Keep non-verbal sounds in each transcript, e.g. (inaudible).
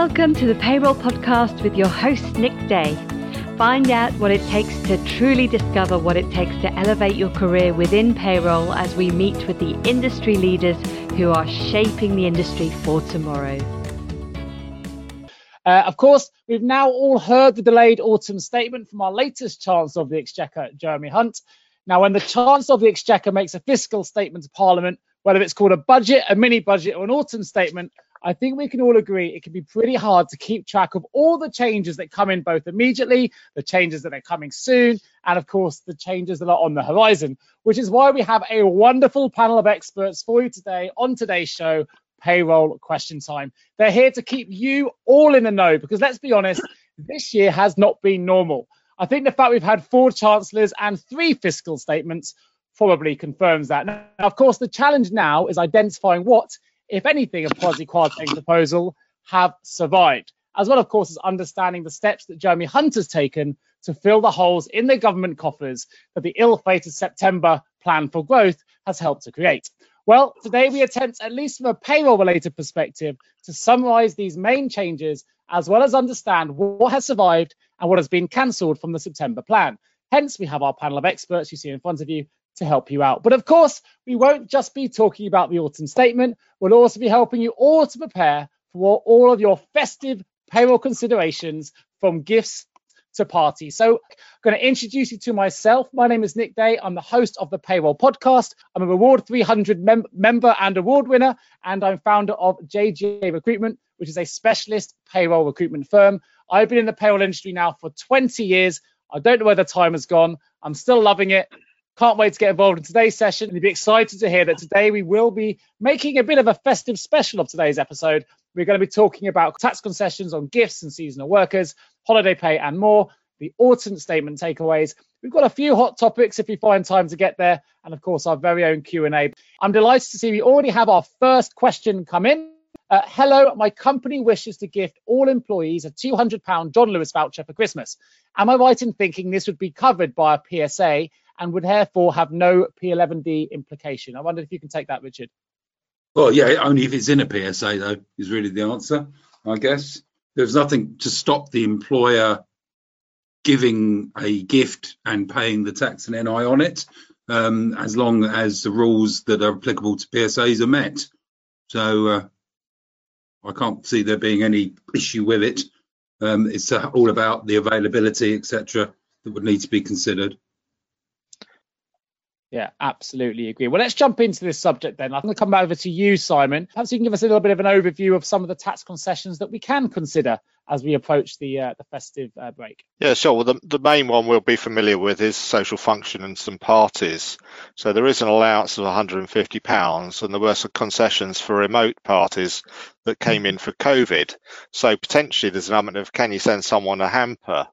Welcome to the Payroll Podcast with your host, Nick Day. Find out what it takes to truly discover what it takes to elevate your career within payroll as we meet with the industry leaders who are shaping the industry for tomorrow. Uh, of course, we've now all heard the delayed autumn statement from our latest Chancellor of the Exchequer, Jeremy Hunt. Now, when the Chancellor of the Exchequer makes a fiscal statement to Parliament, whether it's called a budget, a mini budget, or an autumn statement, I think we can all agree it can be pretty hard to keep track of all the changes that come in both immediately, the changes that are coming soon, and of course, the changes that are on the horizon, which is why we have a wonderful panel of experts for you today on today's show, Payroll Question Time. They're here to keep you all in the know because let's be honest, this year has not been normal. I think the fact we've had four chancellors and three fiscal statements probably confirms that. Now, of course, the challenge now is identifying what if anything, of Kwasi Kwarteng's proposal have survived, as well, of course, as understanding the steps that Jeremy Hunt has taken to fill the holes in the government coffers that the ill-fated September plan for growth has helped to create. Well, today we attempt, at least from a payroll-related perspective, to summarise these main changes, as well as understand what has survived and what has been cancelled from the September plan. Hence, we have our panel of experts you see in front of you to help you out. But of course, we won't just be talking about the autumn statement. We'll also be helping you all to prepare for all of your festive payroll considerations from gifts to parties. So I'm going to introduce you to myself. My name is Nick Day. I'm the host of the Payroll Podcast. I'm a Reward 300 mem- member and award winner, and I'm founder of JGA Recruitment, which is a specialist payroll recruitment firm. I've been in the payroll industry now for 20 years. I don't know where the time has gone. I'm still loving it. Can't wait to get involved in today's session and be excited to hear that today we will be making a bit of a festive special of today's episode. We're going to be talking about tax concessions on gifts and seasonal workers, holiday pay and more, the autumn statement takeaways. We've got a few hot topics if we find time to get there, and of course our very own Q&A. I'm delighted to see we already have our first question come in. Uh, hello, my company wishes to gift all employees a £200 John Lewis voucher for Christmas. Am I right in thinking this would be covered by a PSA and would therefore have no P11D implication. I wonder if you can take that, Richard. Well, yeah, only if it's in a PSA, though, is really the answer, I guess. There's nothing to stop the employer giving a gift and paying the tax and NI on it, um, as long as the rules that are applicable to PSAs are met. So uh, I can't see there being any issue with it. Um, it's uh, all about the availability, etc., that would need to be considered. Yeah, absolutely agree. Well, let's jump into this subject then. I'm going to come over to you, Simon. Perhaps you can give us a little bit of an overview of some of the tax concessions that we can consider as we approach the uh, the festive uh, break. Yeah, sure. Well, the, the main one we'll be familiar with is social function and some parties. So there is an allowance of £150, and there were some concessions for remote parties that came in for COVID. So potentially there's an element of can you send someone a hamper?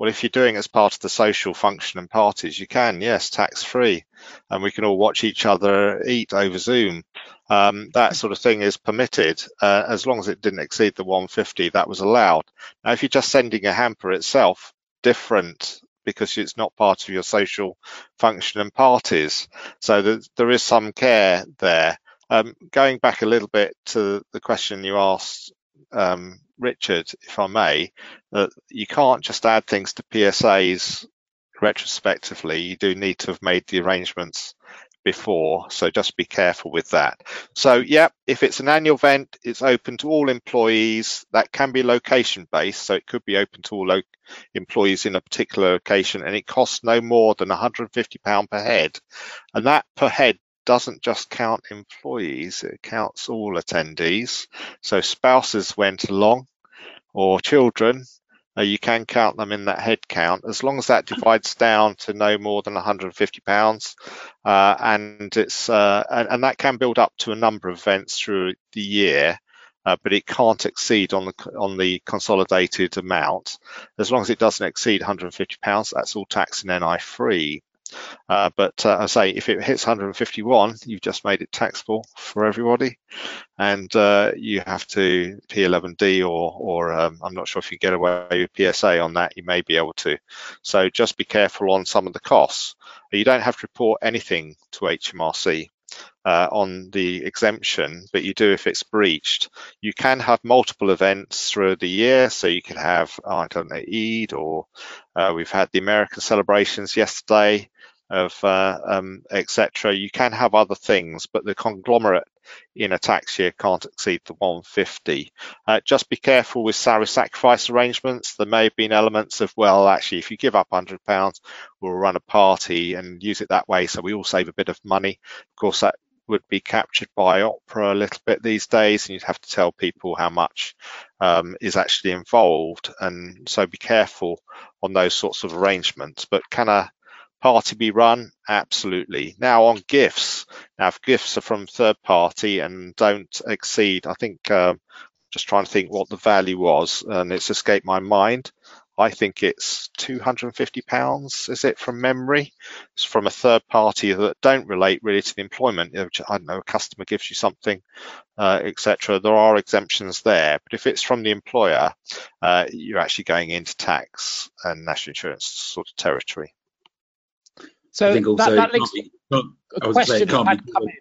Well, if you're doing it as part of the social function and parties, you can, yes, tax free, and we can all watch each other eat over Zoom. Um, that sort of thing is permitted uh, as long as it didn't exceed the 150 that was allowed. Now, if you're just sending a hamper itself, different because it's not part of your social function and parties. So there is some care there. Um, going back a little bit to the question you asked, um, Richard, if I may, that you can't just add things to PSAs retrospectively. You do need to have made the arrangements before, so just be careful with that. So, yeah, if it's an annual event, it's open to all employees. That can be location based, so it could be open to all employees in a particular location, and it costs no more than £150 per head. And that per head doesn't just count employees, it counts all attendees. So spouses went along or children, uh, you can count them in that head count. As long as that divides down to no more than 150 pounds uh, and it's uh, and, and, that can build up to a number of events through the year uh, but it can't exceed on the on the consolidated amount. As long as it doesn't exceed 150 pounds that's all tax and NI free uh, but uh, I say if it hits 151, you've just made it taxable for everybody, and uh, you have to P11D or or um, I'm not sure if you get away with PSA on that. You may be able to. So just be careful on some of the costs. You don't have to report anything to HMRC. uh, on the exemption, but you do if it's breached. You can have multiple events through the year, so you can have I don't know Eid or uh, we've had the American celebrations yesterday of uh, um, etc. You can have other things, but the conglomerate in a tax year can't exceed the 150. Uh, just be careful with salary sacrifice arrangements. There may have been elements of, well, actually, if you give up £100, we'll run a party and use it that way so we all save a bit of money. Of course, that would be captured by OpRA a little bit these days, and you'd have to tell people how much um, is actually involved. And so be careful on those sorts of arrangements. But can a party be run? Absolutely. Now on gifts, now if gifts are from third party and don't exceed, I think, uh, just trying to think what the value was, and it's escaped my mind. I think it's 250 pounds. Is it from memory? It's from a third party that don't relate really to the employment. I don't know, a customer gives you something, uh, etc. There are exemptions there, but if it's from the employer, uh, you're actually going into tax and national insurance sort of territory. So that, that links be, a question that had come in.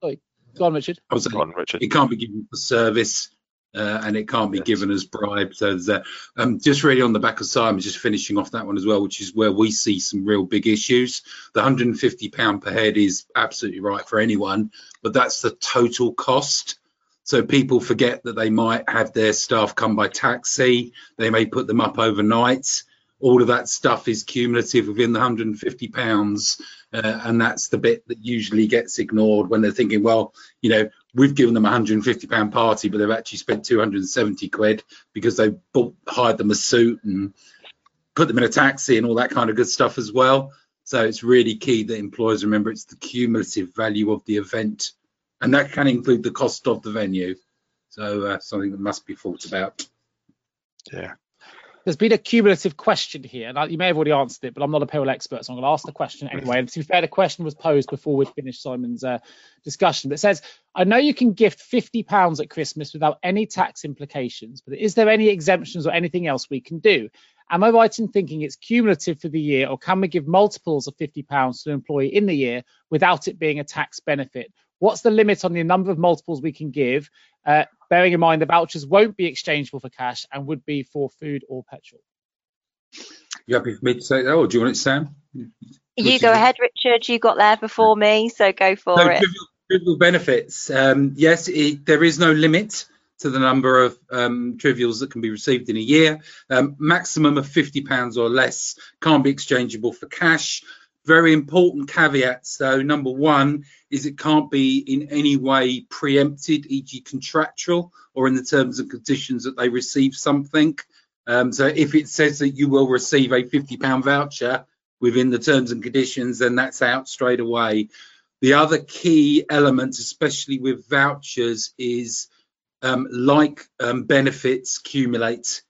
Sorry, go on, Richard. I was saying, on, Richard. It can't be given for service. Uh, and it can't be yes. given as bribe. So there's that. Um, just really on the back of Simon, just finishing off that one as well, which is where we see some real big issues. The 150 pound per head is absolutely right for anyone, but that's the total cost. So people forget that they might have their staff come by taxi. They may put them up overnight all of that stuff is cumulative within the 150 pounds uh, and that's the bit that usually gets ignored when they're thinking well you know we've given them a 150 pound party but they've actually spent 270 quid because they bought, hired them a suit and put them in a taxi and all that kind of good stuff as well. So it's really key that employers remember it's the cumulative value of the event and that can include the cost of the venue. So uh, something that must be thought about. Yeah there's been a cumulative question here, and you may have already answered it, but I'm not a payroll expert, so I'm going to ask the question anyway. And to be fair, the question was posed before we finished Simon's uh, discussion. It says, I know you can gift £50 at Christmas without any tax implications, but is there any exemptions or anything else we can do? Am I right in thinking it's cumulative for the year, or can we give multiples of £50 to an employee in the year without it being a tax benefit? What's the limit on the number of multiples we can give? Uh, bearing in mind the vouchers won't be exchangeable for cash and would be for food or petrol. You happy for me to say that, or do you want it, Sam? You go ahead, Richard. You got there before me, so go for so, it. Trivial, trivial benefits. Um, yes, it, there is no limit to the number of um, trivials that can be received in a year. Um, maximum of £50 or less can't be exchangeable for cash. Very important caveats, though. Number one is it can't be in any way preempted, e.g., contractual or in the terms and conditions that they receive something. Um, so if it says that you will receive a £50 voucher within the terms and conditions, then that's out straight away. The other key element, especially with vouchers, is um, like um, benefits accumulate.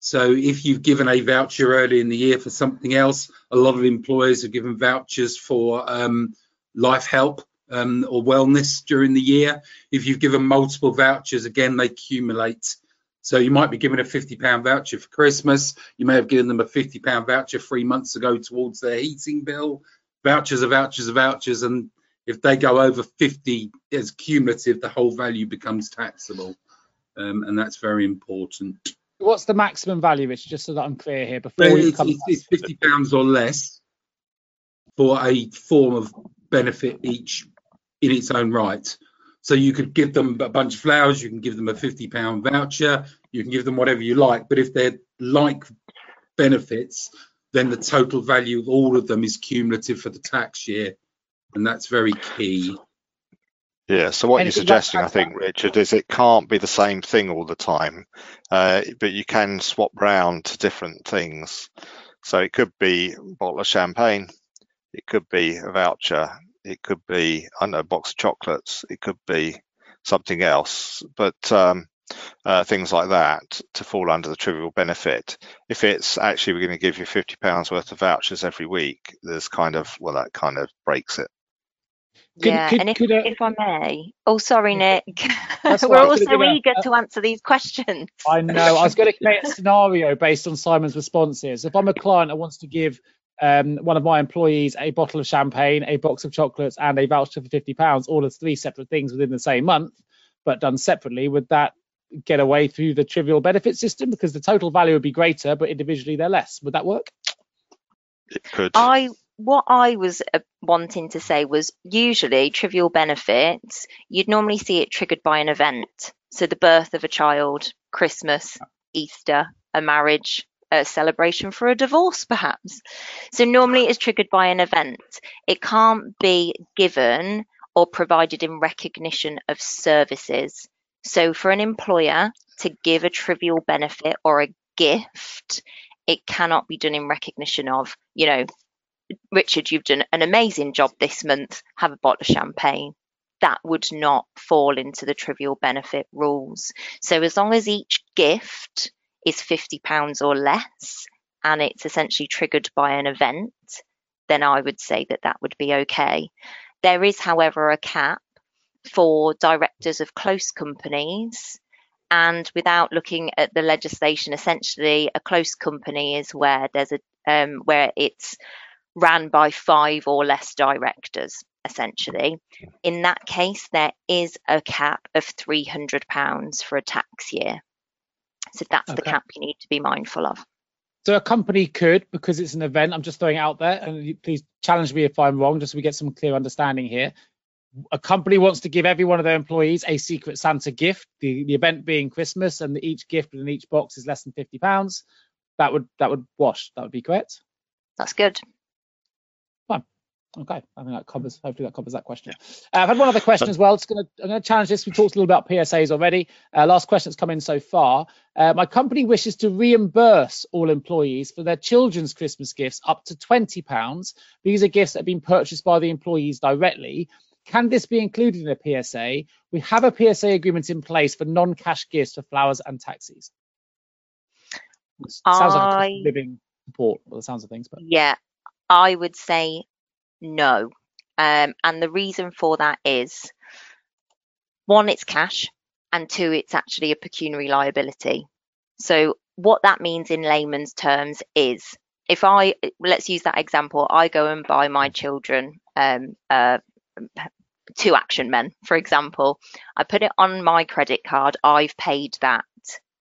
So if you've given a voucher early in the year for something else, a lot of employers have given vouchers for um, life help um, or wellness during the year. If you've given multiple vouchers, again, they accumulate. So you might be given a £50 voucher for Christmas. You may have given them a £50 voucher three months ago towards their heating bill. Vouchers are vouchers are vouchers. And if they go over 50 as cumulative, the whole value becomes taxable. Um, and that's very important. What's the maximum value, Rich? Just so that I'm clear here. Before it's, it's, it's fifty pounds or less for a form of benefit each in its own right. So you could give them a bunch of flowers, you can give them a fifty pound voucher, you can give them whatever you like. But if they're like benefits, then the total value of all of them is cumulative for the tax year, and that's very key. Yeah, so what you're suggesting, I think, Richard, is it can't be the same thing all the time, uh, but you can swap round to different things. So it could be a bottle of champagne, it could be a voucher, it could be, I don't know, a box of chocolates, it could be something else, but um, uh, things like that to fall under the trivial benefit. If it's actually we're going to give you £50 worth of vouchers every week, there's kind of, well, that kind of breaks it. Could, yeah, could, and if, could, uh, if I may, oh sorry, Nick, (laughs) (laughs) we're all so eager to answer these questions. I know. I was going to create a (laughs) scenario based on Simon's responses. If I'm a client that wants to give um, one of my employees a bottle of champagne, a box of chocolates, and a voucher for fifty pounds, all as three separate things within the same month, but done separately, would that get away through the trivial benefit system because the total value would be greater, but individually they're less? Would that work? It could. I what I was uh, wanting to say was usually trivial benefits, you'd normally see it triggered by an event. So the birth of a child, Christmas, Easter, a marriage, a celebration for a divorce, perhaps. So normally it's triggered by an event. It can't be given or provided in recognition of services. So for an employer to give a trivial benefit or a gift, it cannot be done in recognition of, you know, Richard, you've done an amazing job this month, have a bottle of champagne. That would not fall into the trivial benefit rules. So as long as each gift is £50 or less and it's essentially triggered by an event, then I would say that that would be okay. There is, however, a cap for directors of close companies. And without looking at the legislation, essentially, a close company is where there's a um, where it's ran by five or less directors, essentially. In that case, there is a cap of £300 for a tax year. So that's the cap you need to be mindful of. So a company could, because it's an event, I'm just throwing it out there, and please challenge me if I'm wrong, just so we get some clear understanding here. A company wants to give every one of their employees a secret Santa gift, the, the event being Christmas, and each gift in each box is less than fifty pounds. That would that would wash. That would be correct. That's good. Okay, I think that covers. Hopefully, that covers that question. Uh, I've had one other question as well. It's gonna, I'm going to challenge this. We talked a little about PSAs already. Uh, last question that's come in so far. Uh, my company wishes to reimburse all employees for their children's Christmas gifts up to twenty pounds. These are gifts that have been purchased by the employees directly. Can this be included in a PSA? We have a PSA agreement in place for non-cash gifts for flowers and taxis. Sounds like a cost of I- living support, the sounds of things, but Yeah, I would say no. Um, and the reason for that is one, it's cash, and two, it's actually a pecuniary liability. So, what that means in layman's terms is if I, let's use that example, I go and buy my children um, uh, two action men, for example, I put it on my credit card, I've paid that.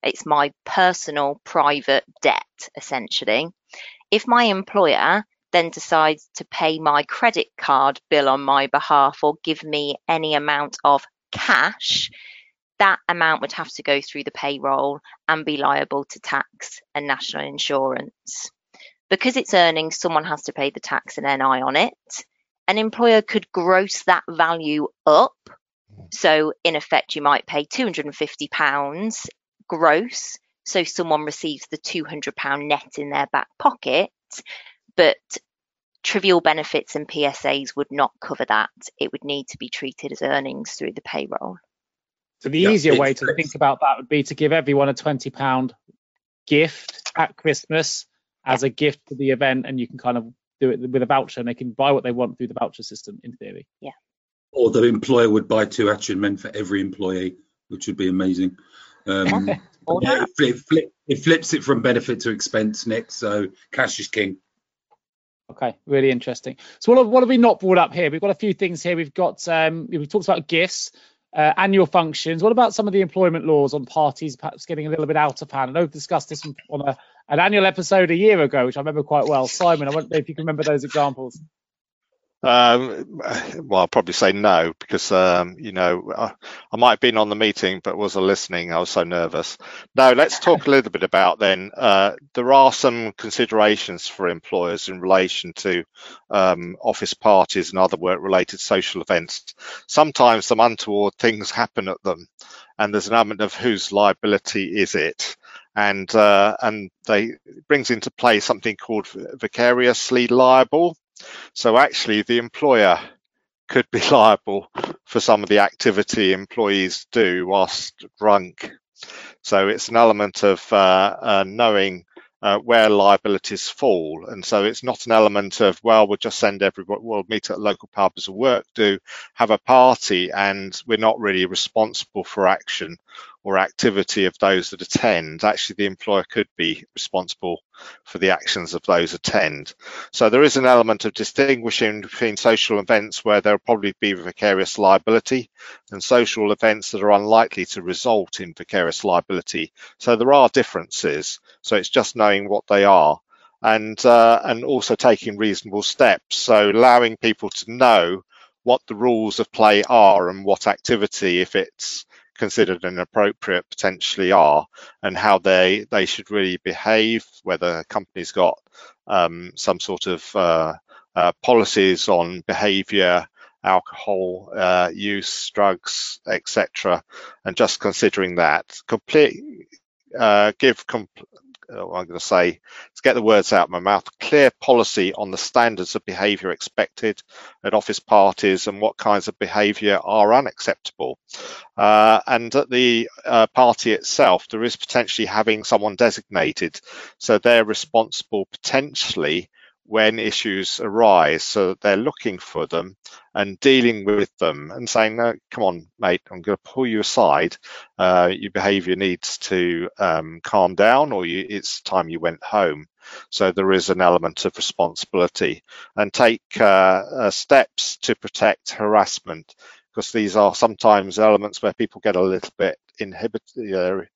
It's my personal private debt, essentially. If my employer then decides to pay my credit card bill on my behalf or give me any amount of cash, that amount would have to go through the payroll and be liable to tax and national insurance. Because it's earnings, someone has to pay the tax and NI on it. An employer could gross that value up. So, in effect, you might pay £250 gross. So, someone receives the £200 net in their back pocket but trivial benefits and PSAs would not cover that. It would need to be treated as earnings through the payroll. So the Yeah, easier way to think about that would be to give everyone a twenty pound gift at Christmas as a gift for the event, and you can kind of do it with a voucher, and they can buy what they want through the voucher system in theory. Yeah. Or the employer would buy two action men for every employee, which would be amazing. Um, (laughs) yeah, it, flip, flip, it flips it from benefit to expense, Nick. So cash is king. Okay, really interesting. So what have, what have we not brought up here? We've got a few things here. We've got um, we've talked about gifts, uh, annual functions. What about some of the employment laws on parties perhaps getting a little bit out of hand? I know we've discussed this on a, an annual episode a year ago, which I remember quite well. Simon, I wonder if you can remember those examples. Um, well, I'll probably say no because um, you know I, I might have been on the meeting but wasn't listening. I was so nervous. No, let's talk a little bit about then. Uh, there are some considerations for employers in relation to um, office parties and other work-related social events. Sometimes some untoward things happen at them, and there's an element of whose liability is it. And uh, and they brings into play something called vicariously liable. So actually, the employer could be (laughs) liable for some of the activity employees do whilst drunk. So it's an element of uh, uh, knowing uh, where liabilities fall, and so it's not an element of well, we'll just send everybody, we'll meet at local pub as work do, have a party, and we're not really responsible for action. or activity of those that attend, actually the employer could be responsible for the actions of those attend. So there is an element of distinguishing between social events where there'll probably be vicarious liability and social events that are unlikely to result in vicarious liability. So there are differences. So it's just knowing what they are and uh, and also taking reasonable steps. So allowing people to know what the rules of play are and what activity, if it's considered inappropriate, potentially are, and how they they should really behave. Whether companies got um, some sort of uh, uh, policies on behaviour, alcohol uh, use, drugs, etc., and just considering that complete uh, give uh, I'm going to say, to get the words out of my mouth, clear policy on the standards of behaviour expected at office parties and what kinds of behaviour are unacceptable. Uh, and at the uh, party itself, there is potentially having someone designated, so they're responsible potentially when issues arise. So they're looking for them and dealing with them and saying no come on mate i'm going to pull you aside. Uh, your behavior needs to um, calm down or you, it's time you went home. So there is an element of responsibility and take uh, uh, steps to protect harassment because these are sometimes elements where people get a little bit inhibited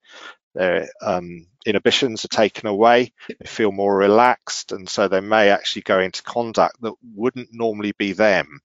their um, inhibitions are taken away, they feel more relaxed, and so they may actually go into conduct that wouldn't normally be them.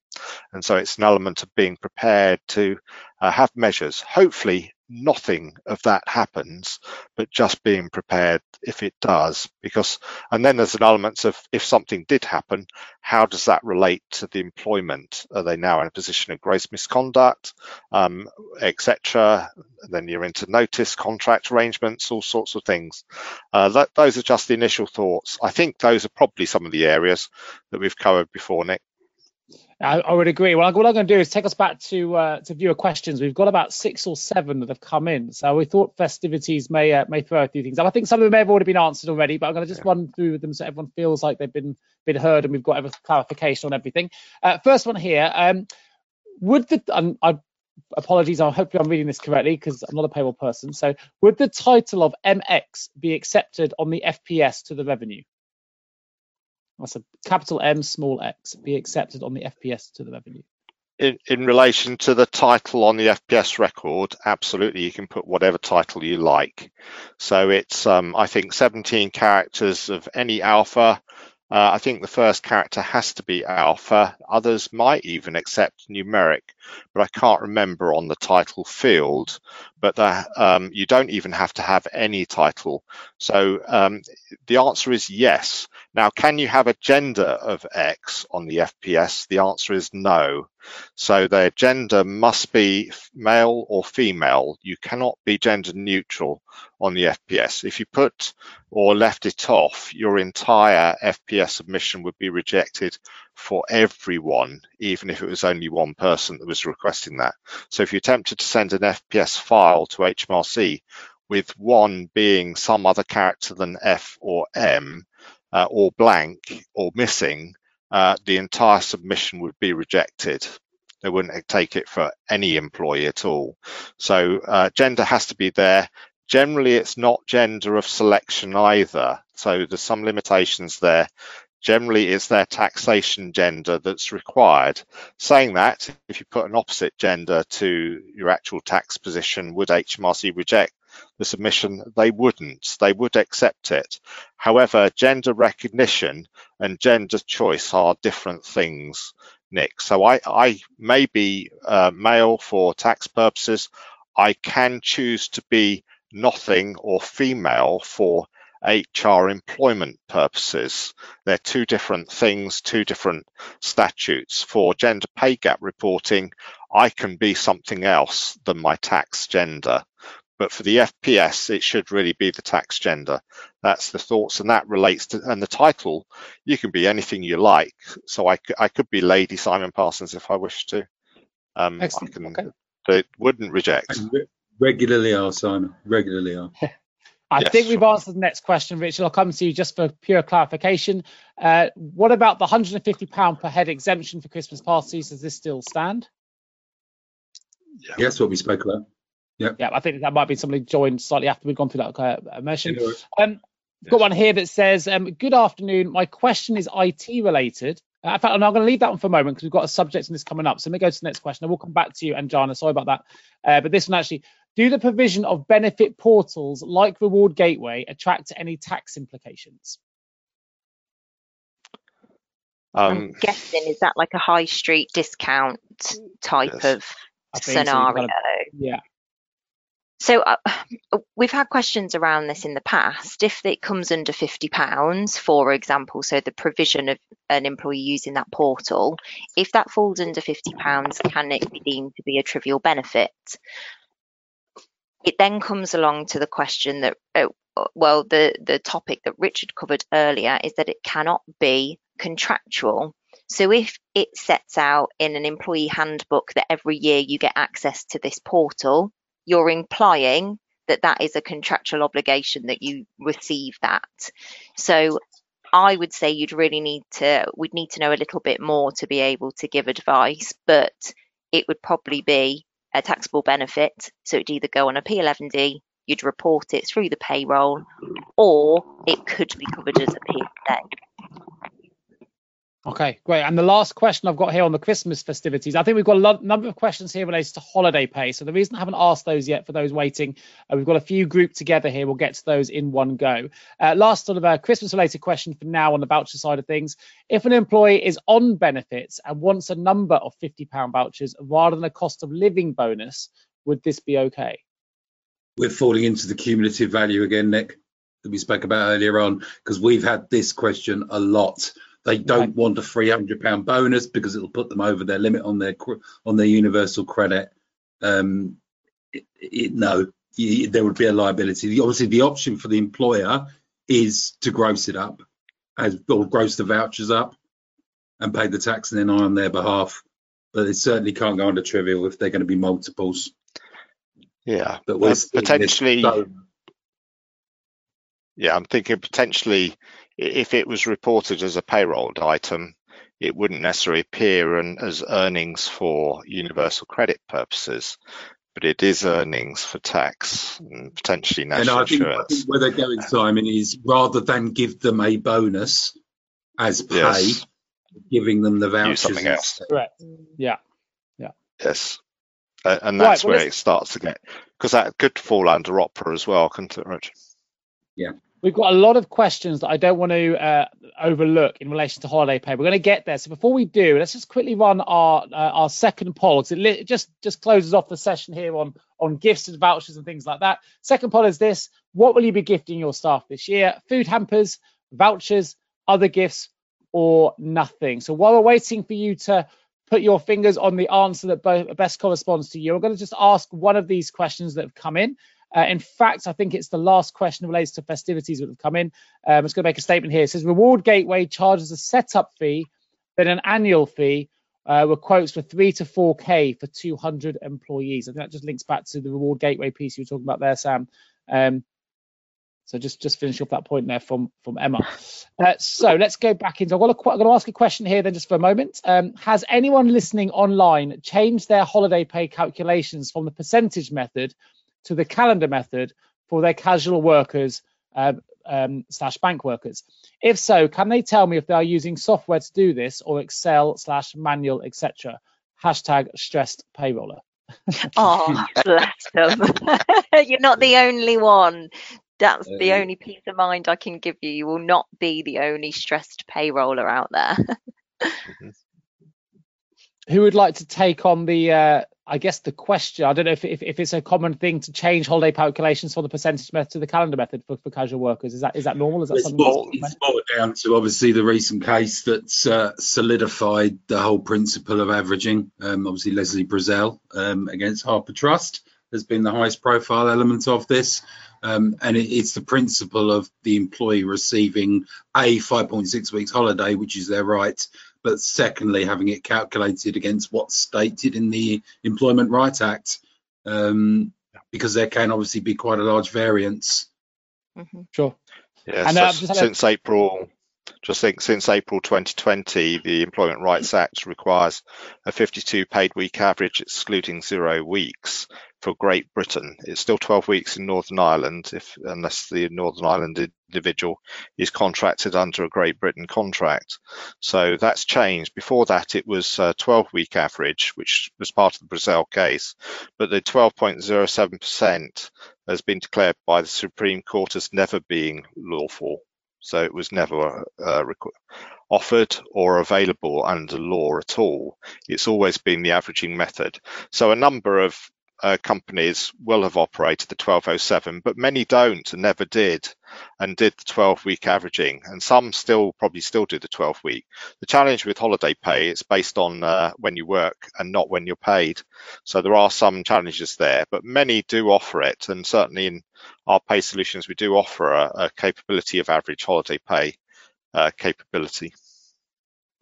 And so it's an element of being prepared to uh, have measures, hopefully nothing of that happens, but just being prepared if it does. Because, and then there's an element of if something did happen, how does that relate to the employment? Are they now in a position of gross misconduct, um, etc.? Then you're into notice, contract arrangements, all sorts of things. Uh, that, those are just the initial thoughts. I think those are probably some of the areas that we've covered before, Nick. I, I, would agree. Well, what I'm going to do is take us back to uh, to viewer questions. We've got about six or seven that have come in, so we thought festivities may uh, may throw a few things up. I think some of them may have already been answered already, but I'm going to just yeah. run through them so everyone feels like they've been been heard and we've got every clarification on everything. Uh, first one here. Um, would the um, I, apologies, I hope I'm reading this correctly because I'm not a payroll person. So, would the title of MX be accepted on the FPS to the revenue? That's a capital M, small x, be accepted on the FPS to the revenue. In, in, relation to the title on the FPS record, absolutely, you can put whatever title you like. So it's, um, I think, 17 characters of any alpha. Uh, I think the first character has to be alpha. Others might even accept numeric, but I can't remember on the title field. But um, you don't even have to have any title. So um, the answer is yes. Now, can you have a gender of X on the FPS? The answer is no. So their gender must be male or female. You cannot be gender neutral on the FPS. If you put or left it off, your entire FPS submission would be rejected for everyone, even if it was only one person that was requesting that. So if you attempted to send an FPS file to HMRC with one being some other character than F or M, uh, or blank or missing, uh, the entire submission would be rejected. They wouldn't take it for any employee at all. So uh, gender has to be there. Generally, it's not gender of selection either. So there's some limitations there. Generally, it's their taxation gender that's required. Saying that, if you put an opposite gender to your actual tax position, would HMRC reject the submission, they wouldn't. They would accept it. However, gender recognition and gender choice are different things, Nick. So I, I may be uh, male for tax purposes. I can choose to be nothing or female for HR employment purposes. They're two different things, two different statutes. For gender pay gap reporting, I can be something else than my tax gender. But for the FPS, it should really be the tax gender. That's the thoughts, and that relates to and the title. You can be anything you like. So I could, I could be Lady Simon Parsons if I wish to. Um, Excellent. Can, okay. So it wouldn't reject. Regularly are Simon. Regularly are. (laughs) I yes. think we've answered the next question, Richard. I'll come to you just for pure clarification. Uh, what about the £150 per head exemption for Christmas parties? Does this still stand? Yeah. Yes, what we spoke about. Yep. Yeah, I think that might be somebody joined slightly after we've gone through that uh, motion. Anyway, Um, I've got one here that says, um, "Good afternoon. My question is IT related. Uh, in fact, I'm going to leave that one for a moment because we've got a subject in this coming up. So let me go to the next question. I will come back to you, and Jana. Sorry about that. Uh, but this one actually: Do the provision of benefit portals like Reward Gateway attract any tax implications? I'm Um, guessing is that like a high street discount type Yes. of I so. Scenario? got to- Yeah. So uh, we've had questions around this in the past. If it comes under £50, for example, so the provision of an employee using that portal, if that falls under £50, can it be deemed to be a trivial benefit? It then comes along to the question that, uh, well, the, the topic that Richard covered earlier is that it cannot be contractual. So if it sets out in an employee handbook that every year you get access to this portal, you're implying that that is a contractual obligation that you receive that. So I would say you'd really need to, we'd need to know a little bit more to be able to give advice, but it would probably be a taxable benefit. So it'd either go on a P11D, you'd report it through the payroll, or it could be covered as a PSA. Okay, great. And the last question I've got here on the Christmas festivities, I think we've got a number of questions here related to holiday pay. So the reason I haven't asked those yet for those waiting, uh, we've got a few grouped together here. We'll get to those in one go. Uh, last sort of a Christmas related question for now on the voucher side of things. If an employee is on benefits and wants a number of £50 vouchers rather than a cost of living bonus, would this be okay? we're falling into the cumulative value again, Nick, that we spoke about earlier on, because we've had this question a lot. They don't Okay. want a three hundred pound bonus because it'll put them over their limit on their on their universal credit. Um, it, it, no, you, there would be a liability. The- Obviously, the option for the employer is to gross it up, as or gross the vouchers up, and pay the tax and NI on their behalf. But it certainly can't go under trivial if they're going to be multiples. yeah, But we're this potentially. so- Yeah, I'm thinking potentially i- if it was reported as a payroll item, it wouldn't necessarily appear in, as earnings for universal credit purposes, but it is earnings for tax and potentially And national I think, I insurance. think where they're going, Simon, is rather than give them a bonus as pay, Yes, giving them the vouchers. use something else. instead. Correct. Yeah. Yeah. Yes. Uh, and Right, that's well, where let's- it starts to get, because that could fall under OpRA as well, couldn't it, Rich? We've got a lot of questions that I don't want to uh, overlook in relation to holiday pay. We're going to get there. So before we do, let's just quickly run our uh, our second poll. 'cause It, li- just just closes off the session here on on gifts and vouchers and things like that. Second poll is this: What will you be gifting your staff this year? Food hampers, vouchers, other gifts, or nothing? So while we're waiting for you to put your fingers on the answer that best corresponds to you, we're going to just ask one of these questions that have come in. Uh, in fact, I think it's the last question relates to festivities that have come in. Um, I'm going to make a statement here. It says Reward Gateway charges a setup fee, then an annual fee, uh, with quotes for three to four k for 200 employees. I think that just links back to the Reward Gateway piece you were talking about there, Sam. Um, so just just finish off that point there from from Emma. Uh, so let's go back into. I've got a, que- I'm going to ask a question here then just for a moment. Um, has anyone listening online changed their holiday pay calculations from the percentage method to the calendar method for their casual workers um, um, slash bank workers? If so, can they tell me if they are using software to do this or Excel slash manual, etc.? Hashtag stressed payroller. (laughs) (laughs) Oh, bless them. (laughs) You're not the only one. That's the Uh, only peace of mind I can give you. You will not be the only stressed payroller out there. Who would like to take on the, uh, I guess, the question? I don't know if, if, if it's a common thing to change holiday calculations from the percentage method to the calendar method for, for casual workers. Is that is that normal? Is that It's something? more, it's more down to obviously the recent case that's uh, solidified the whole principle of averaging. Um, obviously, Lesley Brazel um, against Harpur Trust has been the highest profile element of this. Um, and it, it's the principle of the employee receiving a 5.6 weeks holiday, which is their right, but secondly, having it calculated against what's stated in the Employment Rights Act, um, because there can obviously be quite a large variance. Mhm. Sure. Yeah, And, so uh, just had a- since April, Just think since April 2020, the Employment Rights Act requires a 52 paid week average, excluding zero weeks for Great Britain. It's still 12 weeks in Northern Ireland, if unless the Northern Ireland individual is contracted under a Great Britain contract. So that's changed. Before that, it was a 12 week average, which was part of the Brazel case, but the 12.07% has been declared by the Supreme Court as never being lawful. So it was never uh, offered or available under law at all. It's always been the averaging method. So a number of uh, companies will have operated the 1207, but many don't and never did and did the 12 week averaging. And some still probably still do the 12 week. The challenge with holiday pay, it's based on uh, when you work and not when you're paid. So there are some challenges there, but many do offer it. And certainly in our pay solutions, we do offer a, a capability of average holiday pay uh, capability.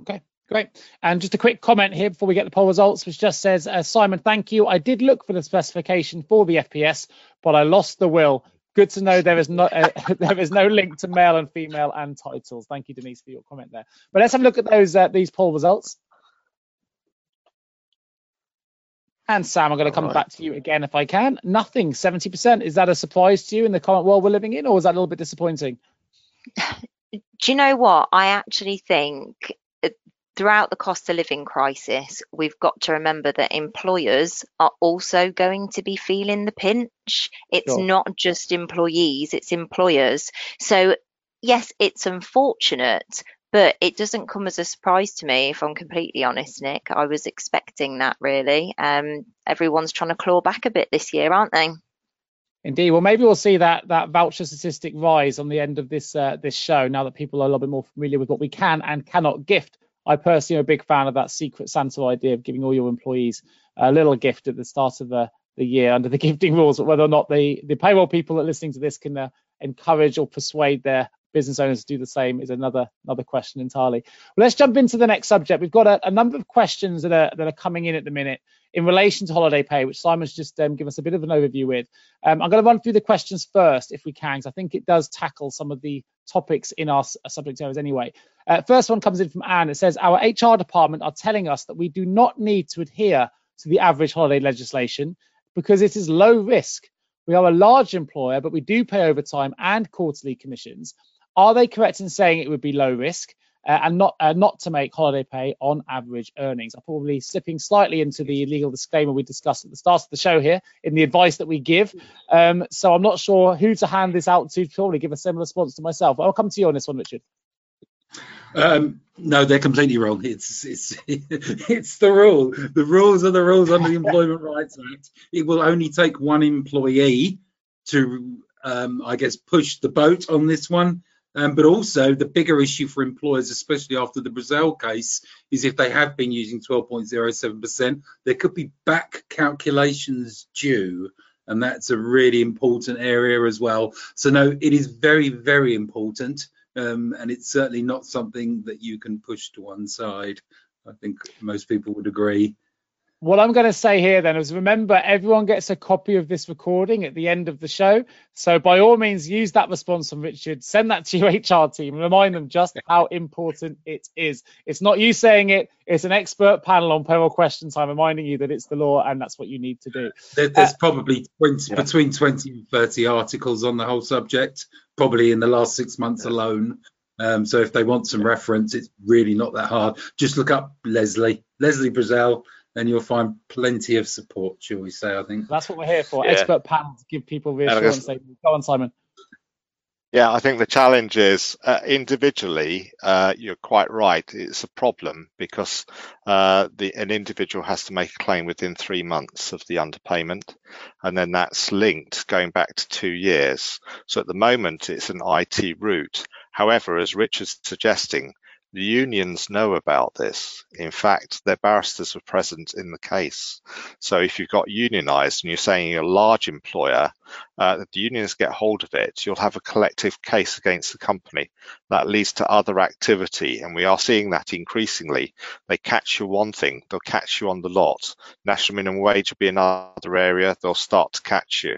Okay, Great. And just a quick comment here before we get the poll results, which just says, uh, Simon, thank you. I did look for the specification for the FPS, but I lost the will. Good to know there is no uh, (laughs) there is no link to male and female and titles. Thank you, Denise, for your comment there. But let's have a look at those uh, these poll results. And Sam, I'm going to come right. back to you again if I can. Nothing, 70%. Is that a surprise to you in the current world we're living in, or is that a little bit disappointing? Do you know what? I actually think throughout the cost of living crisis, we've got to remember that employers are also going to be feeling the pinch. It's sure. not just employees, it's employers. So, yes, it's unfortunate, but it doesn't come as a surprise to me, if I'm completely honest, Nick. I was expecting that really. Um, everyone's trying to claw back a bit this year, aren't they? Indeed. Well, maybe we'll see that that voucher statistic rise on the end of this uh, this show now that people are a little bit more familiar with what we can and cannot gift I personally am a big fan of that secret Santa idea of giving all your employees a little gift at the start of the, the year under the (laughs) gifting rules, but whether or not the, the payroll people that are listening to this can uh, encourage or persuade their business owners do the same is another another question entirely. Well, let's jump into the next subject. We've got a, a number of questions that are that are coming in at the minute in relation to holiday pay, which Simon's just um, given us a bit of an overview with. Um, I'm going to run through the questions first, if we can, because I think it does tackle some of the topics in our subject areas anyway. Uh, first one comes in from Anne. It says, Our HR department are telling us that we do not need to adhere to the average holiday legislation because it is low risk. We are a large employer, but we do pay overtime and quarterly commissions. Are they correct in saying it would be low risk? uh, and not uh, not to make holiday pay on average earnings. I'm probably slipping slightly into the legal disclaimer we discussed at the start of the show here in the advice that we give. Um, so I'm not sure who to hand this out to. Probably give a similar response to myself. I'll come to you on this one, Richard. Um, no, they're completely wrong. It's it's (laughs) it's the rule. The rules are the rules under the (laughs) Employment Rights Act. It will only take one employee to, um, I guess, push the boat on this one. Um, but also the bigger issue for employers, especially after the Brazel case, is if they have been using 12.07%, there could be back calculations due. And that's a really important area as well. So no, it is very, very important. Um, and it's certainly not something that you can push to one side. I think most people would agree what I'm going to say here then is remember, everyone gets a copy of this recording at the end of the show. So by all means, use that response from Richard, send that to your (laughs) HR team, remind them just how important it is. It's not you saying it, it's an expert panel on payroll questions. I'm reminding you that it's the law and that's what you need to do. There, there's uh, probably 20, yeah. between 20 and 30 articles on the whole subject, probably in the last six months alone. Um, so if they want some reference, it's really not that hard. Just look up Lesley, Lesley Brazel then you'll find plenty of support, shall we say? I think that's what we're here for. Yeah. Expert panel to give people reassurance. Guess, Go on, Simon. Yeah, I think the challenge is uh, individually, uh, you're quite right. It's a problem because uh, the, an individual has to make a claim within three months of the underpayment, and then that's linked going back to two years. So at the moment, it's an IT route. However, as Richard's suggesting, the unions know about this. In fact, their barristers were present in the case. So if you've got unionised and you're saying you're a large employer uh, the unions get hold of it, you'll have a collective case against the company that leads to other activity. And we are seeing that increasingly. They catch you one thing, they'll catch you on the lot. National minimum wage will be another area, they'll start to catch you.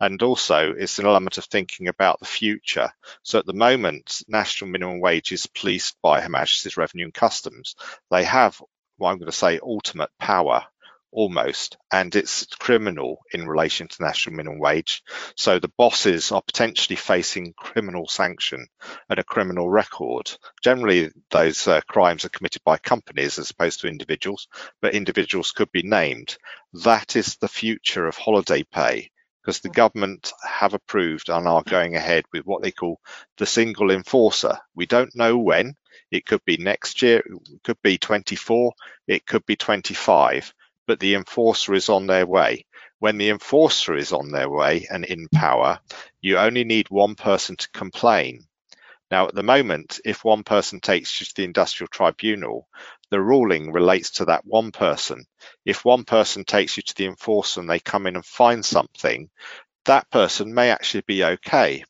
And also, it's an element of thinking about the future. So at the moment, national minimum wage is policed by Her Majesty's Revenue and Customs. They have what I'm going to say ultimate power almost, and it's criminal in relation to national minimum wage. So the bosses are potentially facing criminal sanction and a criminal record. Generally, those uh, crimes are committed by companies as opposed to individuals, but individuals could be named. That is the future of holiday pay because the government have approved and are going ahead with what they call the single enforcer. We don't know when. It could be next year, it could be 24, it could be 25 but the enforcer is on their way. When the enforcer is on their way and in power, you only need one person to complain. Now, at the moment, if one person takes you to the industrial tribunal, the ruling relates to that one person. If one person takes you to the enforcer and they come in and find something, that person may actually be okay,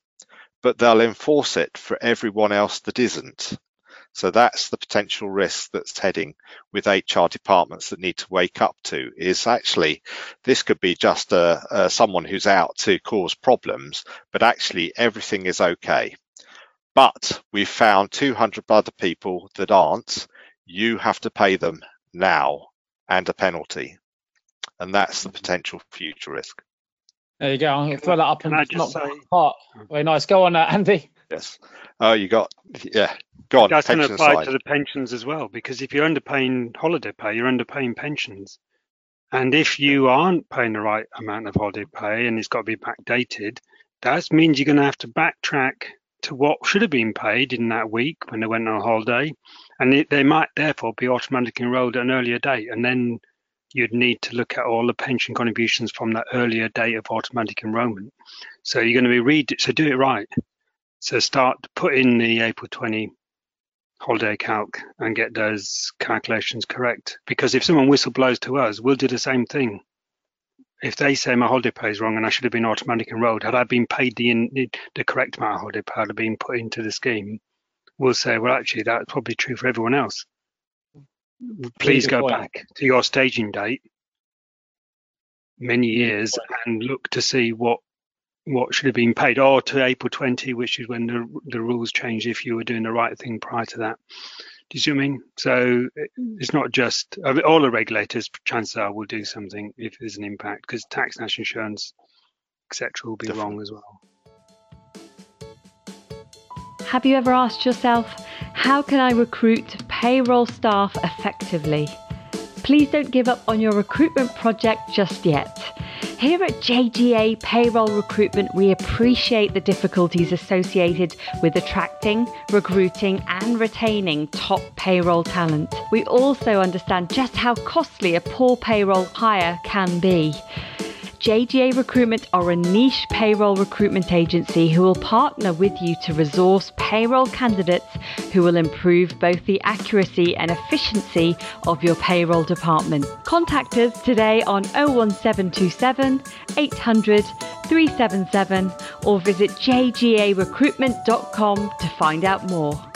but they'll enforce it for everyone else that isn't. So that's the potential risk that's heading with HR departments that need to wake up to is actually this could be just a, a, someone who's out to cause problems, but actually everything is okay. But we've found 200 other people that aren't. You have to pay them now and a penalty. And that's the mm-hmm. potential future risk. There you go. I'm going to throw that up Can and I just knock say- apart. Mm. Very nice. Go on, uh, Andy. Yes. Oh, you got, yeah. Go on, That's going to apply side. to the pensions as well, because if you're underpaying holiday pay, you're underpaying pensions. And if you aren't paying the right amount of holiday pay and it's got to be backdated, that means you're going to have to backtrack to what should have been paid in that week when they went on holiday. And it, they might therefore be automatically enrolled at an earlier date. And then you'd need to look at all the pension contributions from that earlier date of automatic enrolment. So you're going to be read, so do it right. So start to put in the April 20 holiday calc and get those calculations correct. Because if someone whistleblows to us, we'll do the same thing. If they say my holiday pay is wrong and I should have been automatic enrolled, had I been paid the in, the correct amount of holiday pay had been put into the scheme, we'll say, well, actually, that's probably true for everyone else. Please go point. back to your staging date many years and look to see what what should have been paid, or to April 20, which is when the the rules changed if you were doing the right thing prior to that. Do you see what I mean? So it's not just I mean, all the regulators. Chances are will do something if there's an impact because tax, national insurance, etc. will be Definitely. wrong as well. Have you ever asked yourself, how can I recruit payroll staff effectively? Please don't give up on your recruitment project just yet. Here at JGA Payroll Recruitment, we appreciate the difficulties associated with attracting, recruiting, and retaining top payroll talent. We also understand just how costly a poor payroll hire can be. JGA Recruitment are a niche payroll recruitment agency who will partner with you to resource payroll candidates who will improve both the accuracy and efficiency of your payroll department. Contact us today on 01727 800 377 or visit jgarecruitment.com to find out more.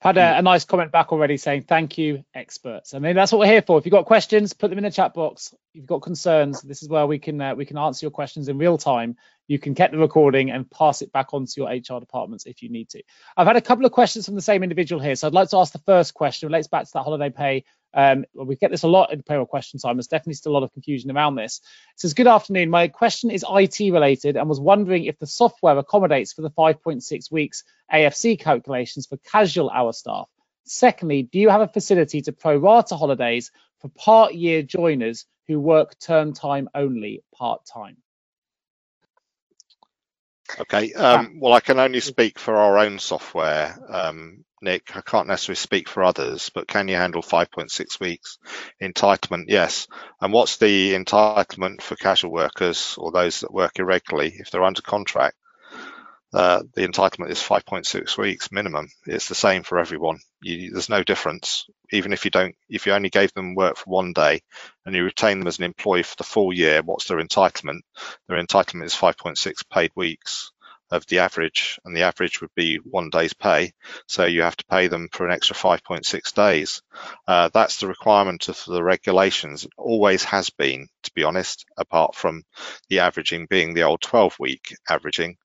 Had a, a nice comment back already saying thank you, experts. I mean that's what we're here for. If you've got questions, put them in the chat box. If you've got concerns, this is where we can uh, we can answer your questions in real time. You can get the recording and pass it back on to your HR departments if you need to. I've had a couple of questions from the same individual here, so I'd like to ask the first question. Relates back to that holiday pay. Um, well, we get this a lot in payroll question time. There's definitely still a lot of confusion around this. It says, Good afternoon. My question is IT related and was wondering if the software accommodates for the 5.6 weeks AFC calculations for casual hour staff. Secondly, do you have a facility to pro rata holidays for part year joiners who work term time only part time? Okay. Um, well, I can only speak for our own software, um, Nick. I can't necessarily speak for others, but can you handle 5.6 weeks entitlement? Yes. And what's the entitlement for casual workers or those that work irregularly if they're under contract? Uh, the entitlement is 5.6 weeks minimum. It's the same for everyone. You, there's no difference. Even if you don't, if you only gave them work for one day and you retain them as an employee for the full year, what's their entitlement? Their entitlement is 5.6 paid weeks of the average, and the average would be one day's pay. So you have to pay them for an extra 5.6 days. Uh, that's the requirement of the regulations. It always has been, to be honest, apart from the averaging being the old 12 week averaging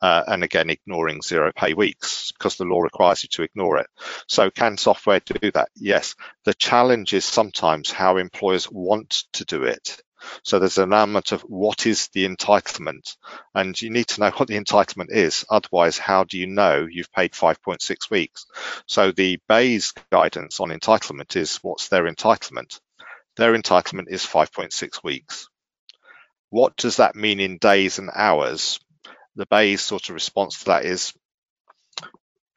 uh, and again ignoring zero pay weeks because the law requires you to ignore it. So can software do that? Yes. The challenge is sometimes how employers want to do it. So there's an element of what is the entitlement, and you need to know what the entitlement is. Otherwise, how do you know you've paid 5.6 weeks? So the BEIS guidance on entitlement is what's their entitlement? Their entitlement is 5.6 weeks. What does that mean in days and hours? The BEIS sort of response to that is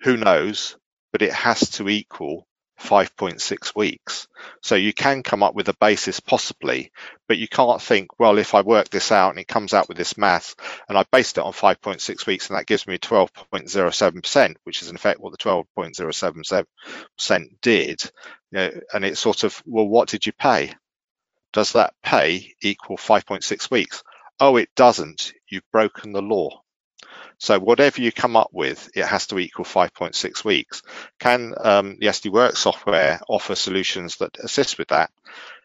who knows, but it has to equal 5.6 weeks. So you can come up with a basis possibly, but you can't think, well, if I work this out and it comes out with this math and I based it on 5.6 weeks and that gives me 12.07%, which is in effect what the 12.07% did. You know, and it's sort of, well, what did you pay? Does that pay equal 5.6 weeks? Oh, it doesn't. You've broken the law. So whatever you come up with, it has to equal 5.6 weeks. Can um, the SD Worx software offer solutions that assist with that?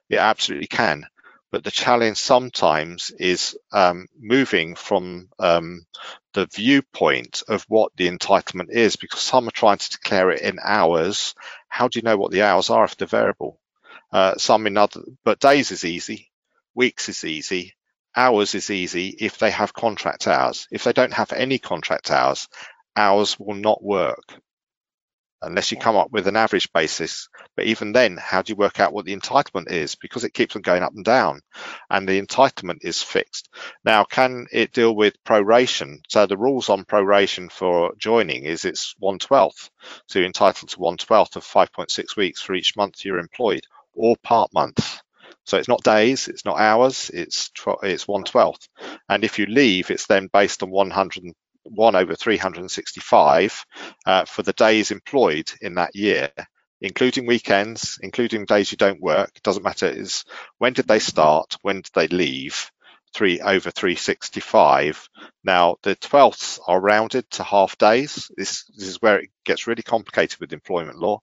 It absolutely can. But the challenge sometimes is um, moving from um, the viewpoint of what the entitlement is, because some are trying to declare it in hours. How do you know what the hours are if they're variable? Uh, some in other, but days is easy, weeks is easy, hours is easy if they have contract hours. If they don't have any contract hours, hours will not work unless you come up with an average basis. But even then, how do you work out what the entitlement is? Because it keeps on going up and down and the entitlement is fixed. Now, can it deal with proration? So the rules on proration for joining is it's 1 12th. So you're entitled to 1 12th of 5.6 weeks for each month you're employed or part month. So it's not days, it's not hours, it's it's one twelfth. And if you leave, it's then based on 101 over 365 uh, for the days employed in that year, including weekends, including days you don't work. It doesn't matter. Is when did they start? When did they leave? Three over 365. Now the twelfths are rounded to half days. This, this is where it gets really complicated with employment law.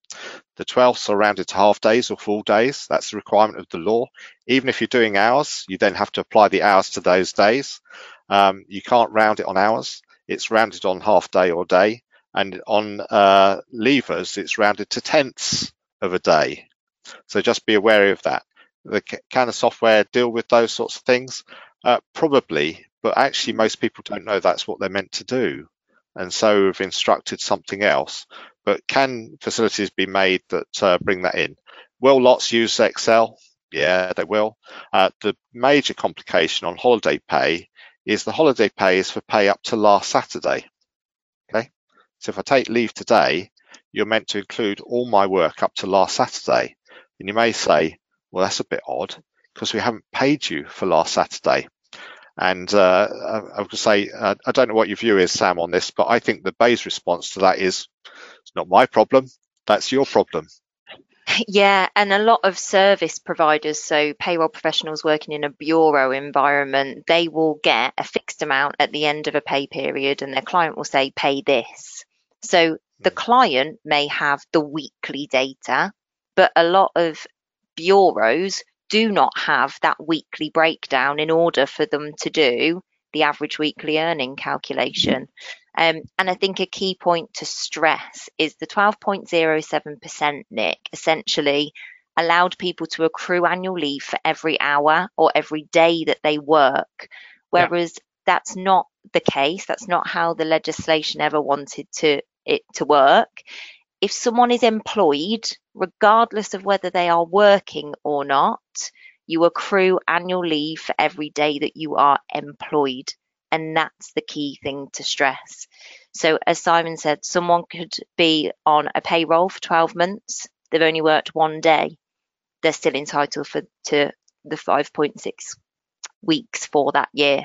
The twelfths are rounded to half days or full days. That's the requirement of the law. Even if you're doing hours, you then have to apply the hours to those days. Um, you can't round it on hours. It's rounded on half day or day. And on uh, leavers, it's rounded to tenths of a day. So just be aware of that. The, can the software deal with those sorts of things? Uh, probably, but actually most people don't know that's what they're meant to do. And so have instructed something else. But can facilities be made that uh, bring that in? Will lots use Excel? Yeah, they will. Uh, the major complication on holiday pay is the holiday pay is for pay up to last Saturday. Okay, so if I take leave today, you're meant to include all my work up to last Saturday. And you may say, well, that's a bit odd because we haven't paid you for last Saturday. And uh, I would say, uh, I don't know what your view is, Sam, on this, but I think the BEIS response to that is, it's not my problem, that's your problem. Yeah, and a lot of service providers, so payroll professionals working in a bureau environment, they will get a fixed amount at the end of a pay period, and their client will say, pay this. So the hmm. client may have the weekly data, but a lot of bureaus do not have that weekly breakdown in order for them to do the average weekly earning calculation. Um, and I think a key point to stress is the 12.07% Nick essentially allowed people to accrue annual leave for every hour or every day that they work, whereas yeah. that's not the case. That's not how the legislation ever wanted to it to work if someone is employed, regardless of whether they are working or not, you accrue annual leave for every day that you are employed. And that's the key thing to stress. So, as Simon said, someone could be on a payroll for 12 months, they've only worked one day, they're still entitled for, to the 5.6 weeks for that year.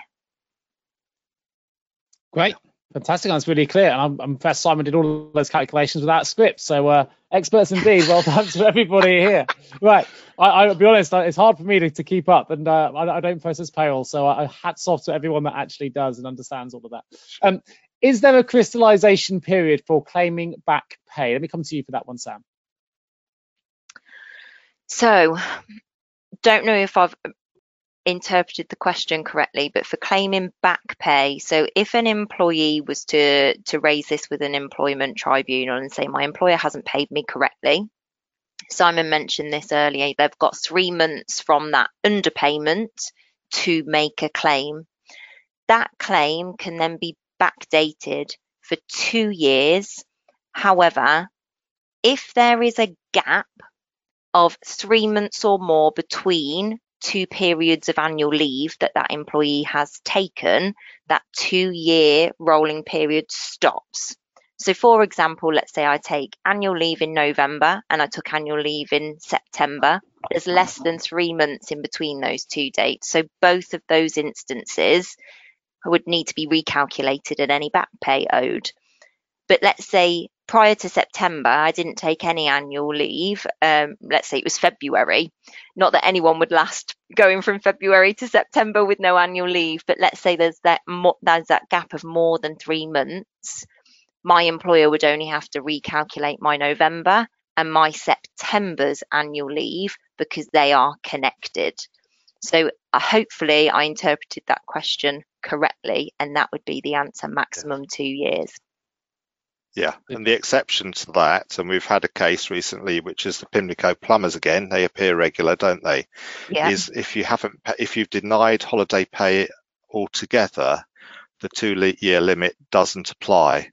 Great. Fantastic. That's really clear. And I'm, I'm first Simon did all those calculations without script. So uh, experts indeed. Well done to everybody here. (laughs) Right. I, will be honest, it's hard for me to, to keep up and uh, I, I, don't process payroll. So I, hats off to everyone that actually does and understands all of that. Um, is there a crystallization period for claiming back pay? Let me come to you for that one, Sam. So don't know if I've interpreted the question correctly, but for claiming back pay, so if an employee was to to raise this with an employment tribunal and say my employer hasn't paid me correctly, Simon mentioned this earlier, they've got three months from that underpayment to make a claim. That claim can then be backdated for two years. However, if there is a gap of three months or more between two periods of annual leave that that employee has taken, that two year rolling period stops. So, for example, let's say I take annual leave in November and I took annual leave in September. There's less than three months in between those two dates. So, both of those instances would need to be recalculated and any back pay owed. But let's say prior to September, I didn't take any annual leave. Um, let's say it was February. Not that anyone would last going from February to September with no annual leave, but let's say there's that there's that gap of more than three months. My employer would only have to recalculate my November and my September's annual leave because they are connected. So uh, hopefully I interpreted that question correctly, and that would be the answer maximum two years. Yeah, and the exception to that, and we've had a case recently, which is the Pimlico plumbers again. They appear regular, don't they? Yeah. Is if you haven't, if you've denied holiday pay altogether, the two-year limit doesn't apply.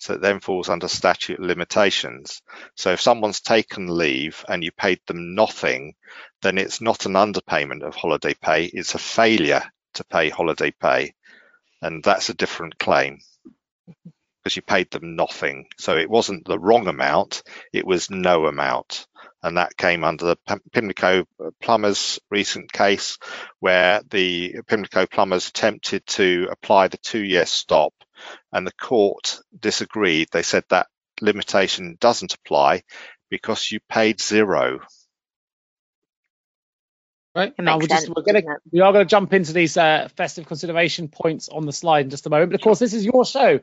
So it then falls under statute limitations. So if someone's taken leave and you paid them nothing, then it's not an underpayment of holiday pay. It's a failure to pay holiday pay, and that's a different claim mm-hmm. Because you paid them nothing. So it wasn't the wrong amount, it was no amount. And that came under the Pimlico plumbers recent case where the Pimlico plumbers attempted to apply the two year stop and the court disagreed. They said that limitation doesn't apply because you paid zero. Right. Now we're just we're gonna we are gonna jump into these uh, festive consideration points on the slide in just a moment. But of course, this is your show,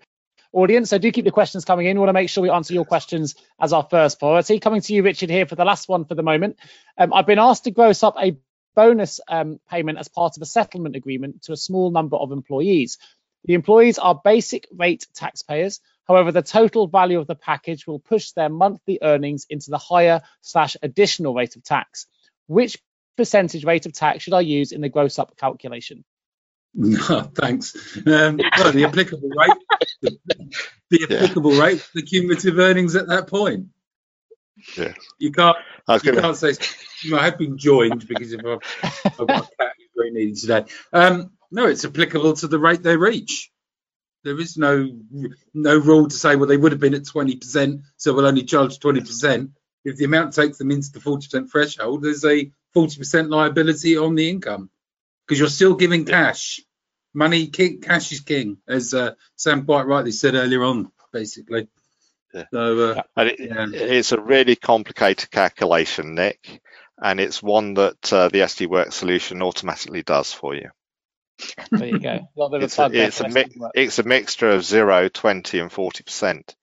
audience. So do keep the questions coming in. We want to make sure we answer your questions as our first priority. Coming to you, Richard, here for the last one for the moment. Um, I've been asked to gross up a bonus um, payment as part of a settlement agreement to a small number of employees. The employees are basic rate taxpayers. However, the total value of the package will push their monthly earnings into the higher slash additional rate of tax. Which percentage rate of tax should I use in the gross up calculation? (laughs) No, thanks. Um, well, the applicable rate, the, the applicable yeah. rate, the cumulative earnings at that point. Yeah. You can't. You gonna... can't say. You I have been joined because if I've, I've got a cat who's very needy today. Um, no, it's applicable to the rate they reach. There is no no rule to say well they would have been at 20%, so we'll only charge 20%. If the amount takes them into the 40% threshold, there's a 40% liability on the income because you're still giving cash. Money, king, cash is king, as uh, Sam quite rightly said earlier on, basically. Yeah. So, uh, and it, yeah. it's a really complicated calculation, Nick, and it's one that uh, the SD Worx solution automatically does for you. There you go. A it's, a, it's, a mi- it's a mixture of 0, 20, and 40%,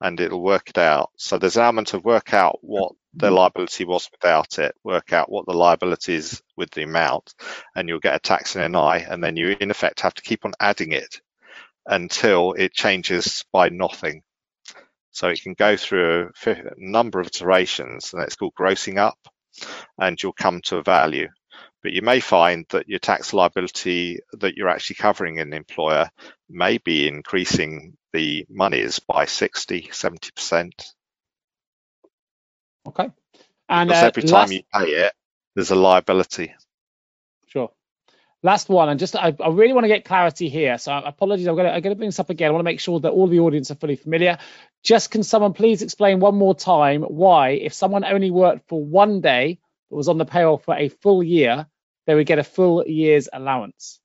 and it'll work it out. So there's an element of work out what the liability was without it, work out what the liability is with the amount, and you'll get a tax and NI, and then you in effect have to keep on adding it until it changes by nothing. So it can go through a number of iterations, and it's called grossing up, and you'll come to a value. But you may find that your tax liability that you're actually covering an employer may be increasing the monies by 60, 70%. Okay. And uh, every time last... you pay it, there's a liability. Sure. Last one, and just I, I really want to get clarity here. So apologies, I'm going, to, I'm going to bring this up again. I want to make sure that all the audience are fully familiar. Just can someone please explain one more time why, if someone only worked for one day but was on the payroll for a full year, they would get a full year's allowance?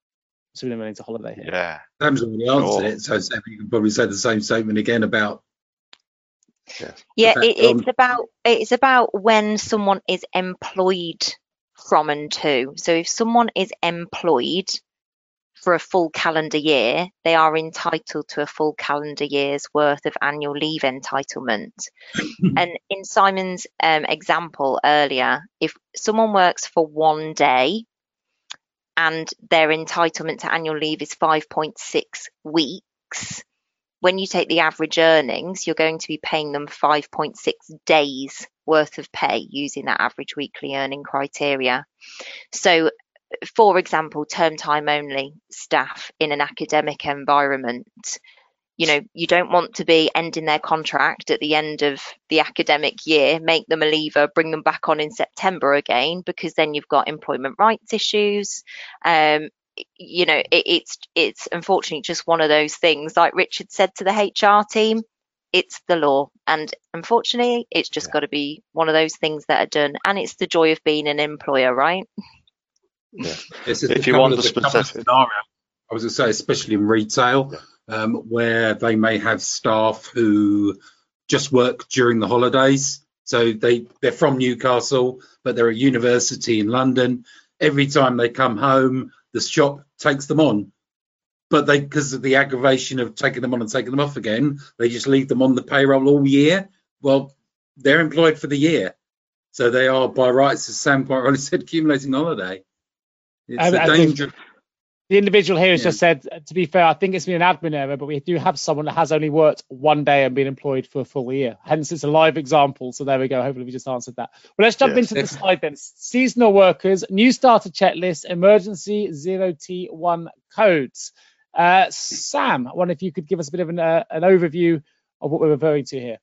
assuming we're going into holiday here. Yeah. Sam's already answered Sure. it, so Sam, you can probably say the same statement again about Yeah, fact, it, it's um, about it's about when someone is employed from and to. So if someone is employed for a full calendar year, they are entitled to a full calendar year's worth of annual leave entitlement. (coughs) and in Simon's um, example earlier, if someone works for one day and their entitlement to annual leave is 5.6 weeks, when you take the average earnings, you're going to be paying them 5.6 days worth of pay using that average weekly earning criteria. So, for example, term time only staff in an academic environment, you know, you don't want to be ending their contract at the end of the academic year, make them a leaver, bring them back on in September again, because then you've got employment rights issues. Um, you know, it, it's it's unfortunately just one of those things. Like Richard said to the HR team, it's the law, and unfortunately, it's just Yeah. got to be one of those things that are done. And it's the joy of being an employer, right? It's (laughs) just If you want of the specific- scenario. I was going to say, especially in retail, um, where they may have staff who just work during the holidays. So they they're from Newcastle, but they're at university in London. Every time they come home, the shop takes them on. But they, because of the aggravation of taking them on and taking them off again, they just leave them on the payroll all year. Well, they're employed for the year, so they are by rights, as Sam quite rightly (laughs) said, accumulating holiday. It's I- a I think- danger. The individual here has Yeah. just said, to be fair, I think it's been an admin error, but we do have someone that has only worked one day and been employed for a full year. Hence, it's a live example. So there we go. Hopefully, we just answered that. Well, let's jump Yes. into the slide then. Seasonal workers, new starter checklist, emergency zero T1 codes. Uh, Sam, I wonder if you could give us a bit of an, uh, an overview of what we're referring to here.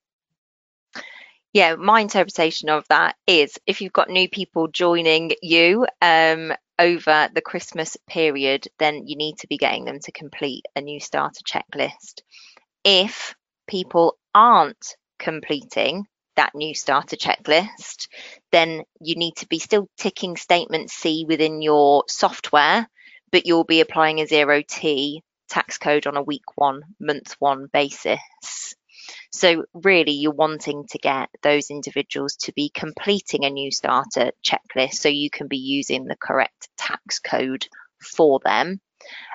Yeah, my interpretation of that is if you've got new people joining you um, over the Christmas period, then you need to be getting them to complete a new starter checklist. If people aren't completing that new starter checklist, then you need to be still ticking statement C within your software, but you'll be applying a zero T tax code on a week one, month one basis. So really you're wanting to get those individuals to be completing a new starter checklist so you can be using the correct tax code for them.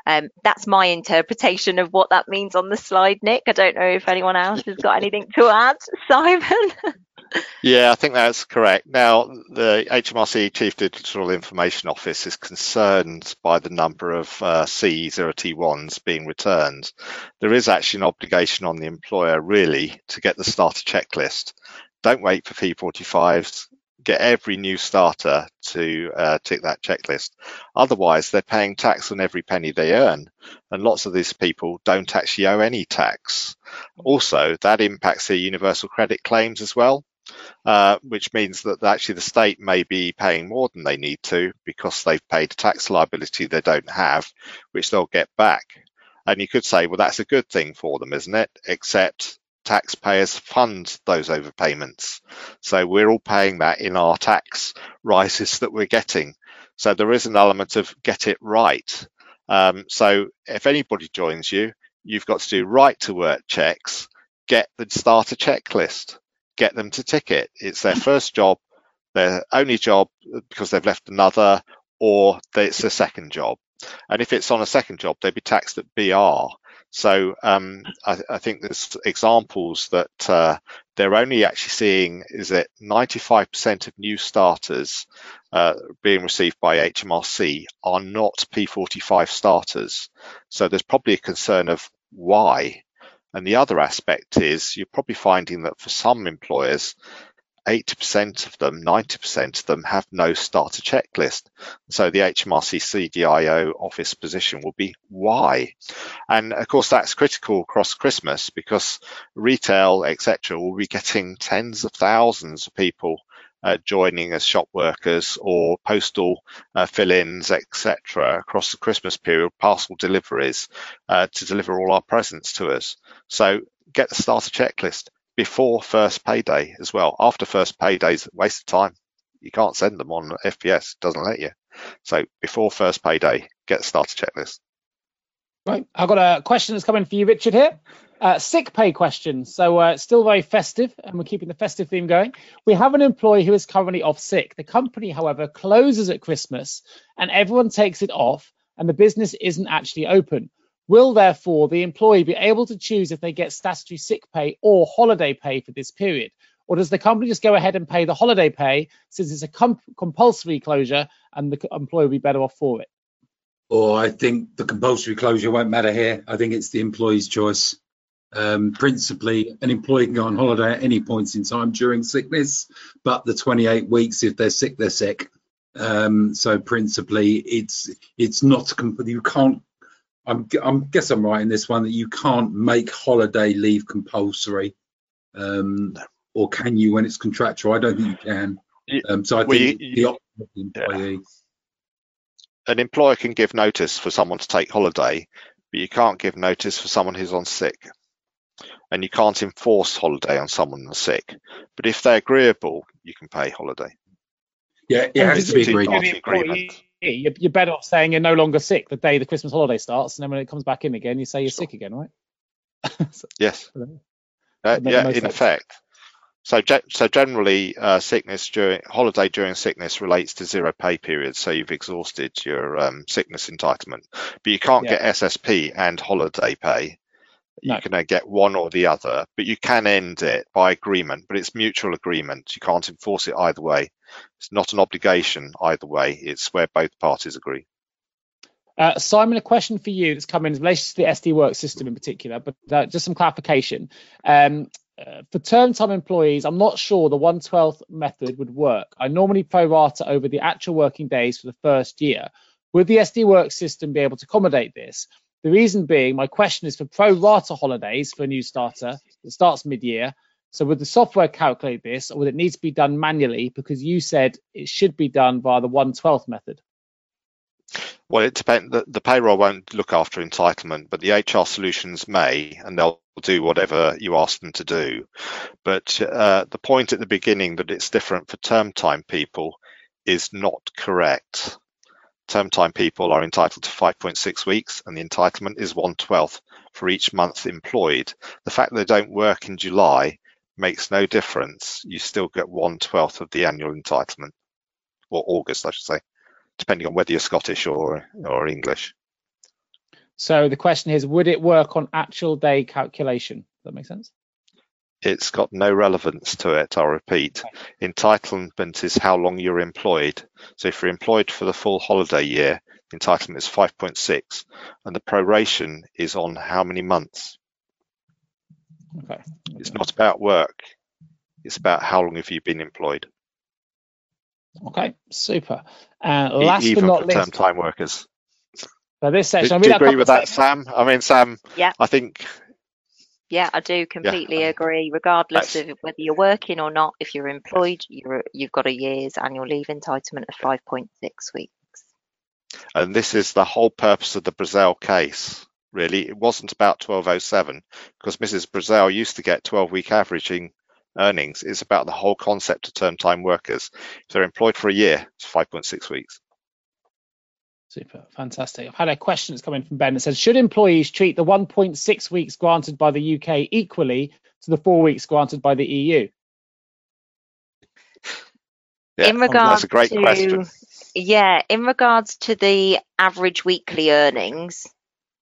Um, that's my interpretation of what that means on the slide, Nick. I don't know if anyone else has got anything to add. (laughs) Simon? Yeah, I think that's correct. Now, the HMRC Chief Digital Information Office is concerned by the number of uh, C0T1s being returned. There is actually an obligation on the employer, really, to get the starter checklist. Don't wait for P45s. Get every new starter to uh, tick that checklist. Otherwise, they're paying tax on every penny they earn. And lots of these people don't actually owe any tax. Also, that impacts their universal credit claims as well uh, which means that actually the state may be paying more than they need to because they've paid a tax liability they don't have, which they'll get back. And you could say, well, that's a good thing for them, isn't it? Except taxpayers fund those overpayments. So we're all paying that in our tax rises that we're getting. So there is an element of get it right. Um, so if anybody joins you, you've got to do right to work checks, get the starter checklist get them to tick it. It's their first job, their only job because they've left another, or it's a second job. And if it's on a second job, they'd be taxed at BR. So um, I, I, think there's examples that uh, they're only actually seeing is that 95% of new starters uh, being received by HMRC are not P45 starters. So there's probably a concern of why and the other aspect is you're probably finding that for some employers, 80% of them, 90% of them have no starter checklist. So the HMRC CDIO office position will be why? And of course, that's critical across Christmas because retail, etc., will be getting tens of thousands of people uh, joining as shop workers or postal uh, fill-ins, etc., across the Christmas period, parcel deliveries uh, to deliver all our presents to us. So get the starter checklist before first payday as well. After first payday is a waste of time. You can't send them on FPS, doesn't let you. So before first payday, get the starter checklist. Right, I've got a question that's coming for you, Richard. Here, uh, sick pay question. So uh, still very festive, and we're keeping the festive theme going. We have an employee who is currently off sick. The company, however, closes at Christmas, and everyone takes it off, and the business isn't actually open. Will therefore the employee be able to choose if they get statutory sick pay or holiday pay for this period? Or does the company just go ahead and pay the holiday pay since it's a comp- compulsory closure and the employee will be better off for it? Or I think the compulsory closure won't matter here. I think it's the employee's choice. Um, principally, an employee can go on holiday at any points in time during sickness, but the 28 weeks, if they're sick, they're sick. Um, so principally, it's it's not you can't. I'm I guess I'm right in this one that you can't make holiday leave compulsory, um, or can you when it's contractual? I don't think you can. Um, so I Well, think you- the option of the employee. An employer can give notice for someone to take holiday, but you can't give notice for someone who's on sick. And you can't enforce holiday on someone who's sick. But if they're agreeable, you can pay holiday. Yeah, it has to be it- agreed. for Agreement. You're, you're better off saying you're no longer sick the day the Christmas holiday starts, and then when it comes back in again, you say you're Sure. sick again, right? (laughs) So, Yes. Uh, yeah, no in sense. effect. So, so generally, uh, sickness during holiday during sickness relates to zero pay periods. So you've exhausted your um, sickness entitlement, but you can't Yeah. get SSP and holiday pay. You No. can uh, get one or the other, but you can end it by agreement. But it's mutual agreement. You can't enforce it either way. It's not an obligation either way. It's where both parties agree. Uh, Simon, a question for you that's come in in relation to the SD Worx system in particular, but uh, just some clarification. Um, uh, for term time employees, I'm not sure the 112th method would work. I normally pro rata over the actual working days for the first year. Would the SD Worx system be able to accommodate this? The reason being, my question is for pro rata holidays for a new starter that starts mid year. So would the software calculate this or would it need to be done manually? Because you said it should be done via the 112th method. Well, it depends. The, the payroll won't look after entitlement, but the HR solutions may, and they'll do whatever you ask them to do. But uh, the point at the beginning that it's different for term time people is not correct. Term time people are entitled to 5.6 weeks, and the entitlement is 1 12th for each month employed. The fact that they don't work in July makes no difference. You still get 1 12th of the annual entitlement, or August, I should say depending on whether you're Scottish or or English. So the question is, would it work on actual day calculation? Does that make sense? It's got no relevance to it, I'll repeat. Entitlement is how long you're employed. So if you're employed for the full holiday year, entitlement is 5.6 and the proration is on how many months. Okay. It's not about work. It's about how long have you been employed, Okay, super. And e- last even but not for term time workers. for this Do, section, do I'll you read out a agree with that, Sam? I mean, Sam, Yeah. I think Yeah, I do completely agree. Regardless That's- of whether you're working or not, if you're employed, you're you've got a year's annual leave entitlement of 5.6 weeks. And this is the whole purpose of the Brazel case, really. It wasn't about 1207 because Mrs. Brazel used to get 12 week averaging earnings. It's about the whole concept of term time workers. If they're employed for a year, it's 5.6 weeks. Super, fantastic. I've had a question that's come in from Ben that says, should employees treat the 1.6 weeks granted by the UK equally to the four weeks granted by the EU? Yeah, in regards that's a great to, question. Yeah, in regards to the average weekly earnings,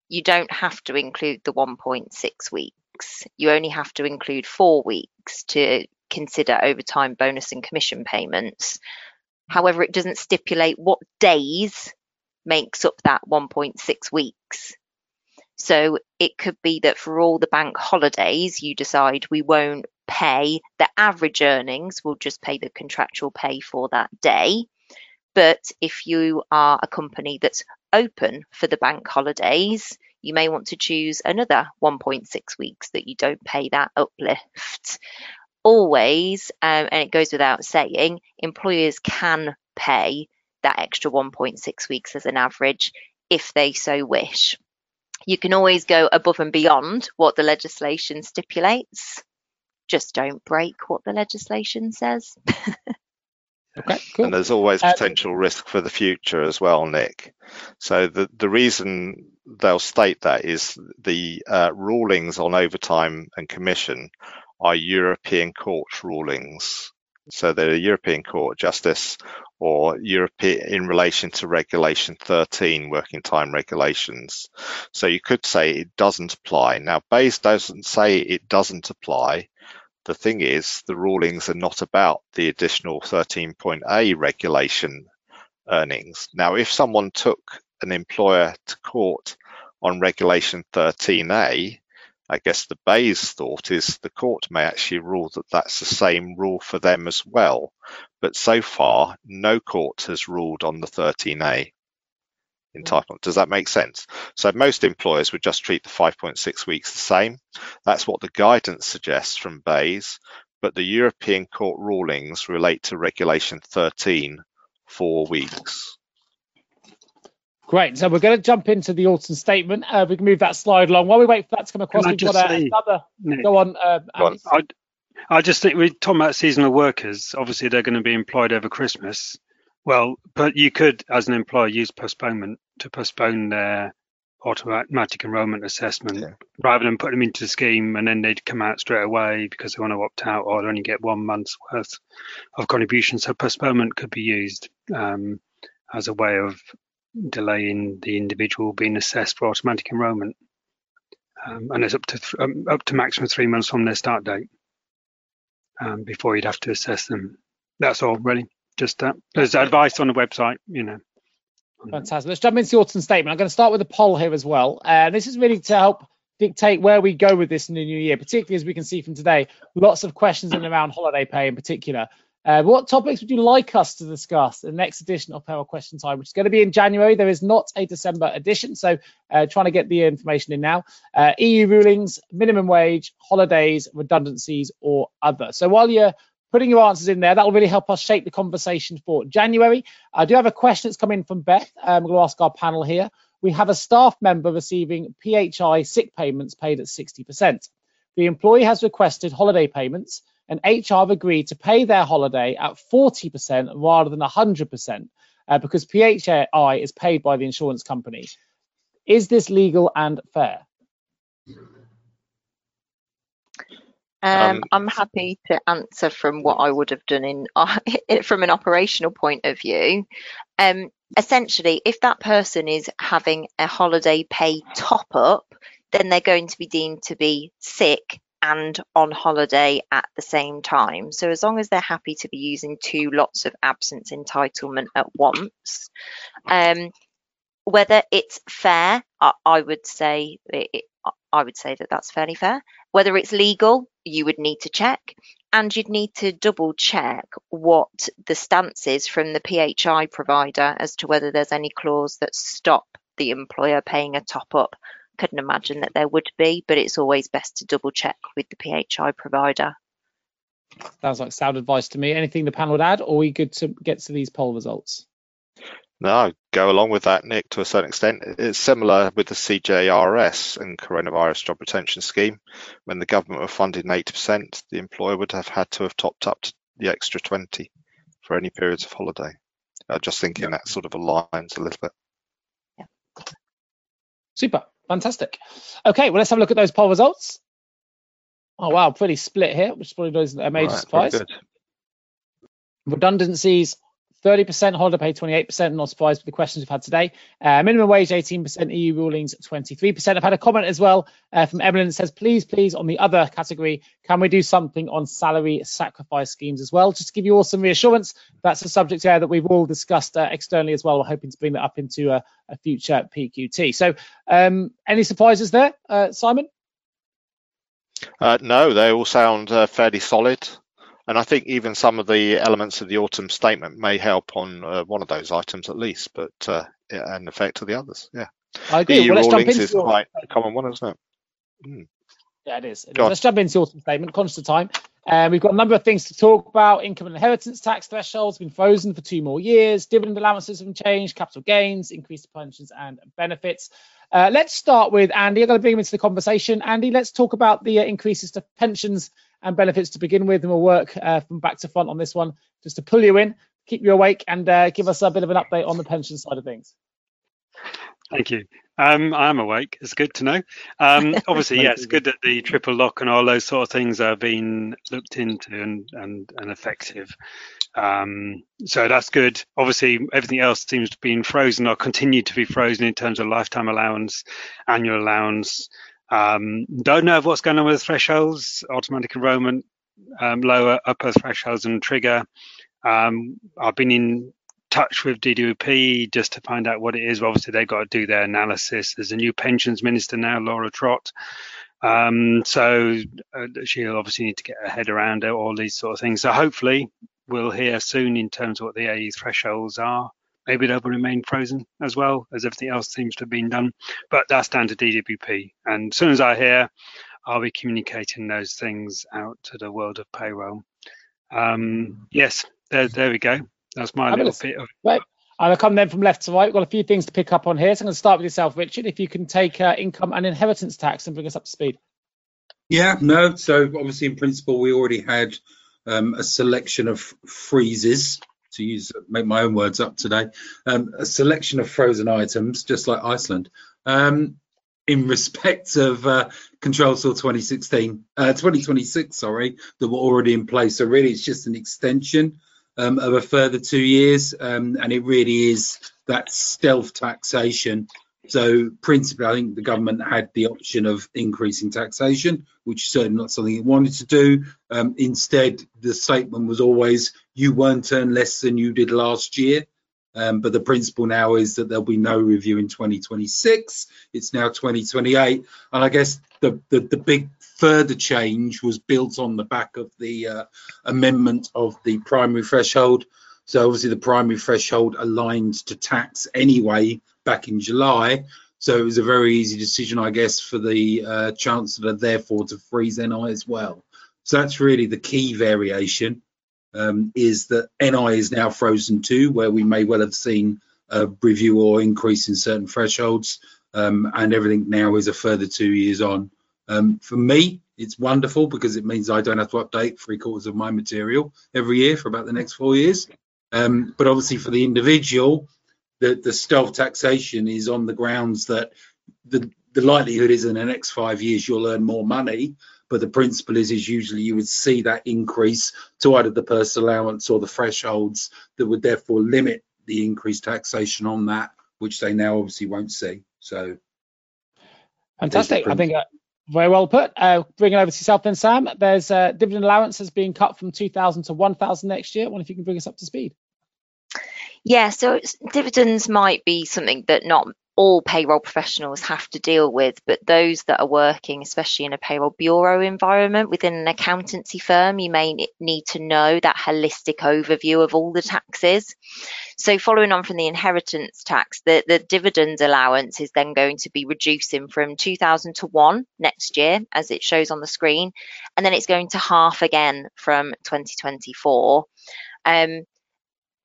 you don't have to include the 1.6 weeks. You only have to include four weeks to consider overtime bonus and commission payments. However, it doesn't stipulate what days makes up that 1.6 weeks. So it could be that for all the bank holidays, you decide we won't pay the average earnings, we'll just pay the contractual pay for that day. But if you are a company that's open for the bank holidays, you may want to choose another 1.6 weeks that you don't pay that uplift. Always, um, and it goes without saying, employers can pay that extra 1.6 weeks as an average if they so wish. You can always go above and beyond what the legislation stipulates. Just don't break what the legislation says. (laughs) Okay, cool. And there's always Uh, potential risk for the future as well, Nick. So the, the reason they'll state that is the uh, rulings on overtime and commission are European court rulings. So they're European Court of Justice or European in relation to Regulation 13, working time regulations. So you could say it doesn't apply. Now, BEIS doesn't say it doesn't apply. The thing is, the rulings are not about the additional 13.A regulation earnings. Now, if someone took an employer to court on Regulation 13A, I guess the BEIS thought is the court may actually rule that that's the same rule for them as well. But so far, no court has ruled on the 13A entitlement. Does that make sense? So most employers would just treat the 5.6 weeks the same. That's what the guidance suggests from BEIS, but the European Court rulings relate to Regulation 13, four weeks. Great. So we're going to jump into the autumn statement. Uh, we can move that slide along. While we wait for that to come across, we've just got a, say, another. Nick, Go on. Uh, Go on. I, I just think we're talking about seasonal workers. Obviously, they're going to be employed over Christmas. Well, but you could, as an employer, use postponement to postpone their automatic enrolment assessment Yeah. rather than put them into the scheme and then they'd come out straight away because they want to opt out or only get one month's worth of contribution. So postponement could be used um, as a way of delaying the individual being assessed for automatic enrolment. Um, and it's up to th- um, up to maximum three months from their start date um, before you'd have to assess them. That's all, really. Just that. There's advice on the website, you know. Fantastic. Let's jump into the autumn statement. I'm going to start with a poll here as well. And this is really to help dictate where we go with this in the new year, particularly as we can see from today, lots of questions in around holiday pay in particular. Uh, what topics would you like us to discuss in the next edition of Payroll Question Time, which is going to be in January? There is not a December edition, so uh, trying to get the information in now. Uh, EU rulings, minimum wage, holidays, redundancies, or other. So while you're putting your answers in there, that will really help us shape the conversation for January. I do have a question that's come in from Beth. We're going to ask our panel here. We have a staff member receiving PHI sick payments paid at 60%. The employee has requested holiday payments and HR have agreed to pay their holiday at 40% rather than 100% uh, because PHI is paid by the insurance company. Is this legal and fair? Um, Um, I'm happy to answer from what I would have done in (laughs) from an operational point of view. Um, essentially, if that person is having a holiday pay top up, then they're going to be deemed to be sick and on holiday at the same time. So as long as they're happy to be using two lots of absence entitlement at once, um, whether it's fair, I, I would say it, I would say that that's fairly fair. Whether it's legal, you would need to check, and you'd need to double check what the stance is from the PHI provider as to whether there's any clause that stop the employer paying a top up. Couldn't imagine that there would be, but it's always best to double check with the PHI provider. Sounds like sound advice to me. Anything the panel would add, or are we good to get to these poll results? No, I go along with that, Nick, to a certain extent. It's similar with the CJRS and Coronavirus Job Retention Scheme. When the government were funding 80%, the employer would have had to have topped up to the extra 20 for any periods of holiday. Uh, just thinking that sort of aligns a little bit. Yeah. Super, fantastic. Okay, well, let's have a look at those poll results. Oh, wow, pretty split here, which probably isn't a major Right, surprise. Redundancies, 30%, holiday pay 28%, not surprised with the questions we've had today. Uh, minimum wage 18%, EU rulings 23%. I've had a comment as well uh, from Evelyn that says, please, please, on the other category, can we do something on salary sacrifice schemes as well? Just to give you all some reassurance, that's a subject area that we've all discussed uh, externally as well. We're hoping to bring that up into a, a future PQT. So, um, any surprises there, uh, Simon? Uh, no, they all sound uh, fairly solid. And I think even some of the elements of the autumn statement may help on uh, one of those items at least, but uh, yeah, and affect to the others. Yeah. I agree. EU well, let's jump rulings into is your- quite a common one, isn't it? Yeah, it is. It is. Let's jump into the autumn statement. Conscious of time. Um, we've got a number of things to talk about. Income and inheritance tax thresholds been frozen for two more years. Dividend allowances have changed. Capital gains, increased pensions and benefits. Uh, let's start with Andy. I'm going to bring him into the conversation. Andy, let's talk about the uh, increases to pensions and benefits to begin with, and we'll work uh, from back to front on this one just to pull you in. keep you awake and uh, give us a bit of an update on the pension side of things. Thank you. Um, I am awake. It's good to know. Um, (laughs) obviously, yeah, it's good that the triple lock and all those sort of things are being looked into and and, and effective. Um, so that's good. Obviously, everything else seems to be frozen or continue to be frozen in terms of lifetime allowance, annual allowance. Um, don't know what's going on with thresholds, automatic enrolment, um, lower upper thresholds and trigger. Um, I've been in touch with DWP just to find out what it is. Obviously, they've got to do their analysis. There's a new pensions minister now, Laura Trott. Um, so uh, she'll obviously need to get her head around all these sort of things. So hopefully we'll hear soon in terms of what the AE thresholds are. Maybe they'll remain frozen as well as everything else seems to have been done. But that's down to DWP. And as soon as I hear, I'll be communicating those things out to the world of payroll. Um, yes, there, there we go. That's my little bit of. Right. I'll come then from left to right. We've got a few things to pick up on here. So I'm going to start with yourself, Richard. If you can take uh, income and inheritance tax and bring us up to speed. Yeah, no. So obviously, in principle, we already had um, a selection of freezes to use make my own words up today. Um, a selection of frozen items, just like Iceland. Um, in respect of uh, Control Saw 2016, uh, 2026, sorry, that were already in place. So really, it's just an extension um, of a further two years, um, and it really is that stealth taxation. So principally, I think the government had the option of increasing taxation, which is certainly not something it wanted to do. Um, instead, the statement was always, "You won't earn less than you did last year." Um, but the principle now is that there'll be no review in 2026. It's now 2028, and I guess the, the, the big further change was built on the back of the uh, amendment of the primary threshold. So obviously the primary threshold aligned to tax anyway back in July. So it was a very easy decision, I guess, for the uh, chancellor, therefore, to freeze NI as well. So that's really the key variation. Um, is that NI is now frozen too, where we may well have seen a review or increase in certain thresholds, um, and everything now is a further two years on. Um, for me, it's wonderful because it means I don't have to update three quarters of my material every year for about the next four years. Um, but obviously, for the individual, the, the stealth taxation is on the grounds that the, the likelihood is in the next five years you'll earn more money. But the principle is, is usually you would see that increase to either the personal allowance or the thresholds that would therefore limit the increased taxation on that, which they now obviously won't see. So fantastic. I think uh, very well put. Uh, bringing over to yourself then, Sam. There's uh, dividend allowances being cut from 2,000 to 1,000 next year. I wonder if you can bring us up to speed. Yeah, so dividends might be something that not all payroll professionals have to deal with, but those that are working, especially in a payroll bureau environment within an accountancy firm, you may need to know that holistic overview of all the taxes. So, following on from the inheritance tax, the, the dividend allowance is then going to be reducing from 2000 to 1 next year, as it shows on the screen, and then it's going to half again from 2024. Um,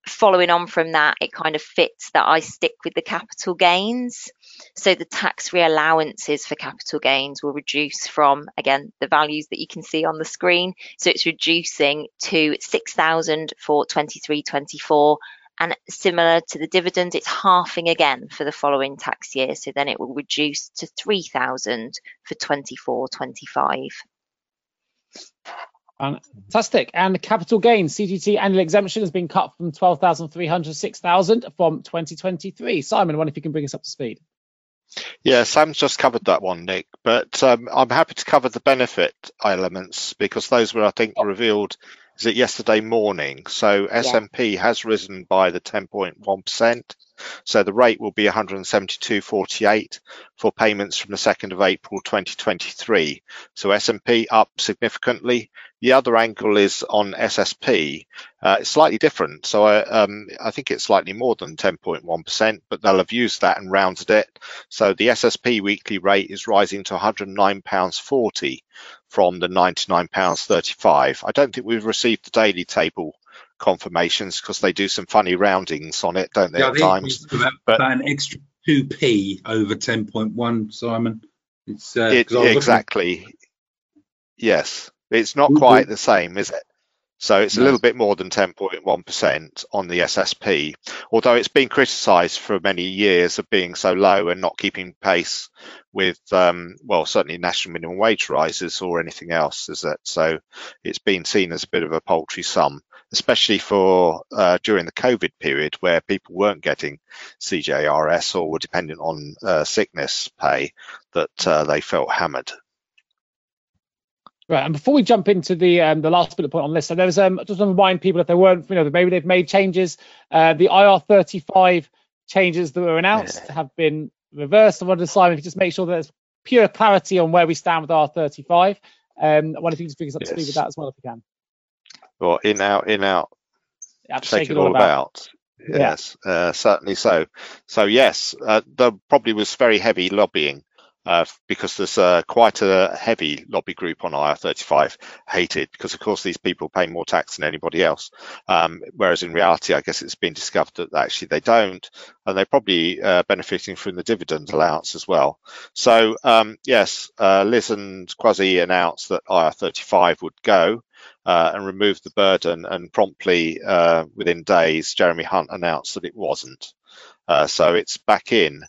following on from that, it kind of fits that I stick with the capital gains. So the tax free allowances for capital gains will reduce from, again, the values that you can see on the screen. So it's reducing to 6,000 for 23 24. And similar to the dividend, it's halving again for the following tax year. So then it will reduce to 3,000 for 24 25. Fantastic. And capital gains, CGT annual exemption has been cut from 12,300 to 6,000 from 2023. Simon, I wonder if you can bring us up to speed. Yeah, Sam's just covered that one, Nick, but um, I'm happy to cover the benefit elements because those were, I think, revealed is it yesterday morning. So yeah. SMP has risen by the 10.1%. So the rate will be 172.48 for payments from the 2nd of April 2023. So SMP up significantly. The other angle is on SSP. Uh, it's slightly different. So I, um, I think it's slightly more than 10.1%, but they'll have used that and rounded it. So the SSP weekly rate is rising to £109.40 from the £99.35. I don't think we've received the daily table confirmations because they do some funny roundings on it, don't they? Yeah, at times, about, but, about an extra two p over ten point one, Simon. It's uh, it, exactly. Looking... Yes, it's not quite the same, is it? So it's a little bit more than 10.1% on the SSP, although it's been criticised for many years of being so low and not keeping pace with, um, well, certainly national minimum wage rises or anything else, is it? So it's been seen as a bit of a paltry sum, especially for uh, during the COVID period where people weren't getting CJRS or were dependent on uh, sickness pay, that uh, they felt hammered. Right, and before we jump into the um, the last bullet point on this, so there was um, just to remind people if they weren't, you know, maybe they've made changes. Uh, the IR35 changes that were announced yeah. have been reversed. I wanted to Simon, if you just make sure that there's pure clarity on where we stand with R35. Um, I wonder if you can just bring us up to speed with that as well, if you can. Well, in out, in out. Yeah, take it all about. about. Yes, yeah. uh, certainly so. So yes, uh, there probably was very heavy lobbying uh, because there's uh, quite a heavy lobby group on IR35 hated because of course these people pay more tax than anybody else. Um, whereas in reality I guess it's been discovered that actually they don't and they're probably uh, benefiting from the dividend allowance as well. So um, yes uh, Liz and Kwasi announced that IR35 would go uh, and remove the burden and promptly uh, within days Jeremy Hunt announced that it wasn't. So it's back in.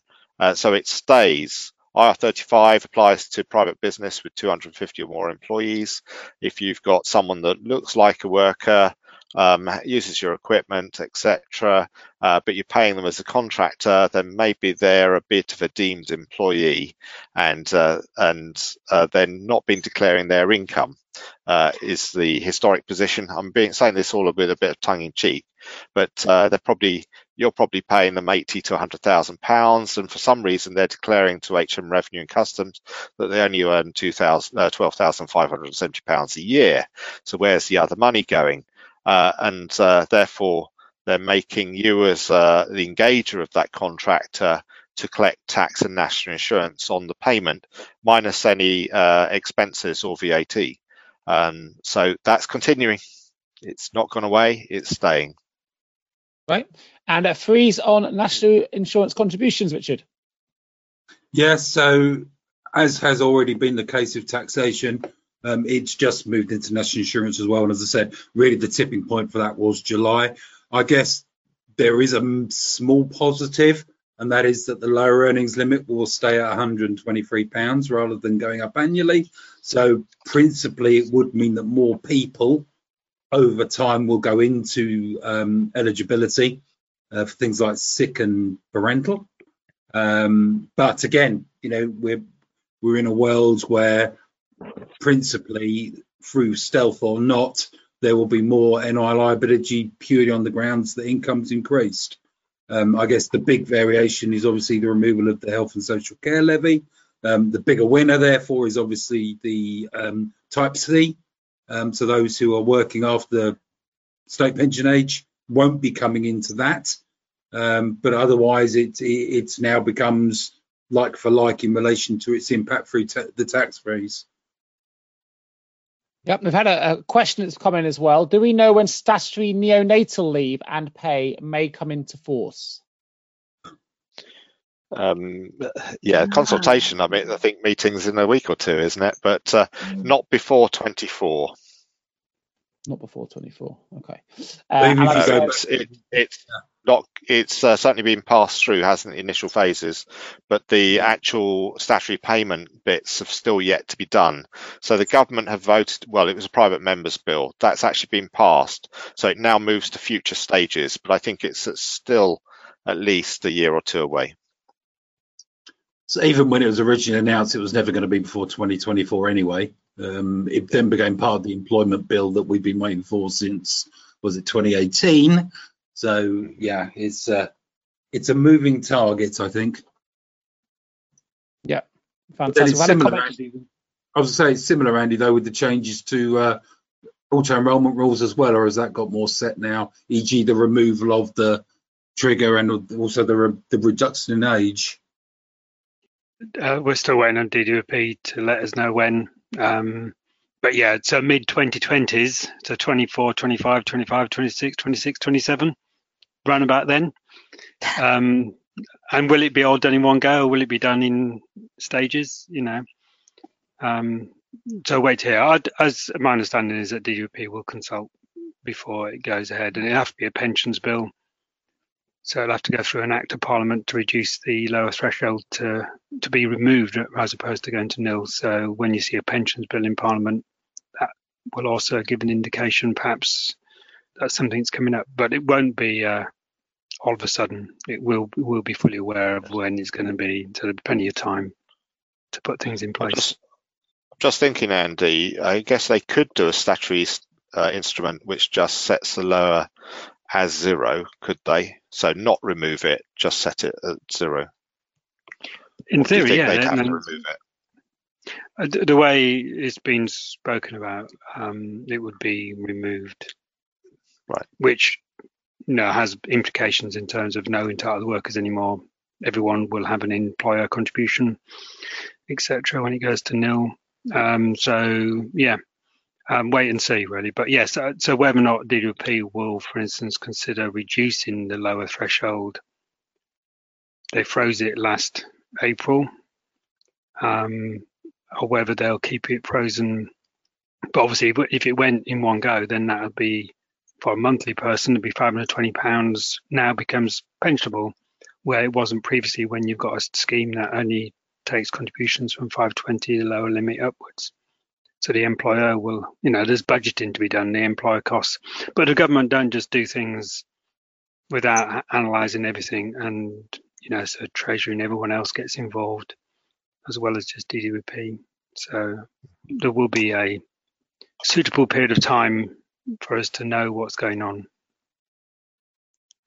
So it stays IR35 applies to private business with 250 or more employees. If you've got someone that looks like a worker, um, uses your equipment, etc., uh, but you're paying them as a contractor, then maybe they're a bit of a deemed employee, and uh, and uh, then not been declaring their income uh, is the historic position. I'm being saying this all with a bit of tongue in cheek, but uh, they're probably you're probably paying them 80 to 100,000 pounds, and for some reason they're declaring to HM Revenue and Customs that they only earn 2,000, uh, 12,570 pounds a year. So where's the other money going? Uh, and uh, therefore they're making you as uh, the engager of that contractor to collect tax and national insurance on the payment minus any uh, expenses or VAT. Um, so that's continuing. It's not gone away. It's staying. Right and a freeze on national insurance contributions, Richard. Yes, so as has already been the case with taxation, um, it's just moved into national insurance as well. And as I said, really the tipping point for that was July. I guess there is a small positive, and that is that the lower earnings limit will stay at £123 rather than going up annually. So principally, it would mean that more people over time will go into um, eligibility uh, for things like sick and parental. Um, but again, you know, we're we're in a world where principally through stealth or not, there will be more NI liability purely on the grounds that income's increased. Um, I guess the big variation is obviously the removal of the health and social care levy. Um, the bigger winner, therefore, is obviously the um, type C. Um, so those who are working after state pension age won't be coming into that. Um, but otherwise, it, it now becomes like for like in relation to its impact through the tax freeze. Yep, we've had a, a, question that's come in as well. Do we know when statutory neonatal leave and pay may come into force? Um, yeah, consultation. I mean, I think meetings in a week or two, isn't it? But uh, mm. not before 24 not before 24. Okay. Uh, it's, it, it's not. It's uh, certainly been passed through, hasn't the initial phases, but the actual statutory payment bits have still yet to be done. So the government have voted. Well, it was a private members bill that's actually been passed, so it now moves to future stages. But I think it's still at least a year or two away. So even when it was originally announced, it was never going to be before 2024 anyway. Um, it then became part of the employment bill that we've been waiting for since was it 2018. So yeah, it's uh, it's a moving target, I think. Yeah, fantastic. Similar, Andy, I was say similar, Andy, though, with the changes to uh, auto enrolment rules as well, or has that got more set now? E.g., the removal of the trigger and also the re the reduction in age. Uh, we're still waiting on DWP to let us know when um, but yeah, so mid 2020s, so 24, 25, 25, 26, 26, 27, round about then. (laughs) Um, and will it be all done in one go or will it be done in stages? You know, um, so wait here. I'd, as my understanding is that DWP will consult before it goes ahead, and it have to be a pensions bill. So it'll have to go through an act of parliament to reduce the lower threshold to to be removed as opposed to going to nil. So when you see a pensions bill in parliament, that will also give an indication perhaps that something's coming up, but it won't be uh, all of a sudden. It will will be fully aware of when it's going to be, so there'll be plenty of time to put things in place. I'm just, just thinking, Andy, I guess they could do a statutory uh, instrument which just sets the lower as zero, could they? So not remove it, just set it at zero. In theory, yeah. They'd have to remove it. Uh, The way it's been spoken about, um, it would be removed. Right. Which, you know, has implications in terms of no entitled workers anymore. Everyone will have an employer contribution, etc. when it goes to nil. Um, so yeah, um, wait and see really. But yes, uh, so whether or not DWP will, for instance, consider reducing the lower threshold. They froze it last April. Um, or whether they'll keep it frozen. But obviously, if- it went in one go, then that would be for a monthly person, it'd be 520 pounds. Now becomes pensionable, where it wasn't previously when you've got a scheme that only takes contributions from 520, the lower limit upwards. So the employer will, you know, there's budgeting to be done, the employer costs, but the government don't just do things without analysing everything, and you know, so Treasury and everyone else gets involved as well as just DWP. So there will be a suitable period of time for us to know what's going on.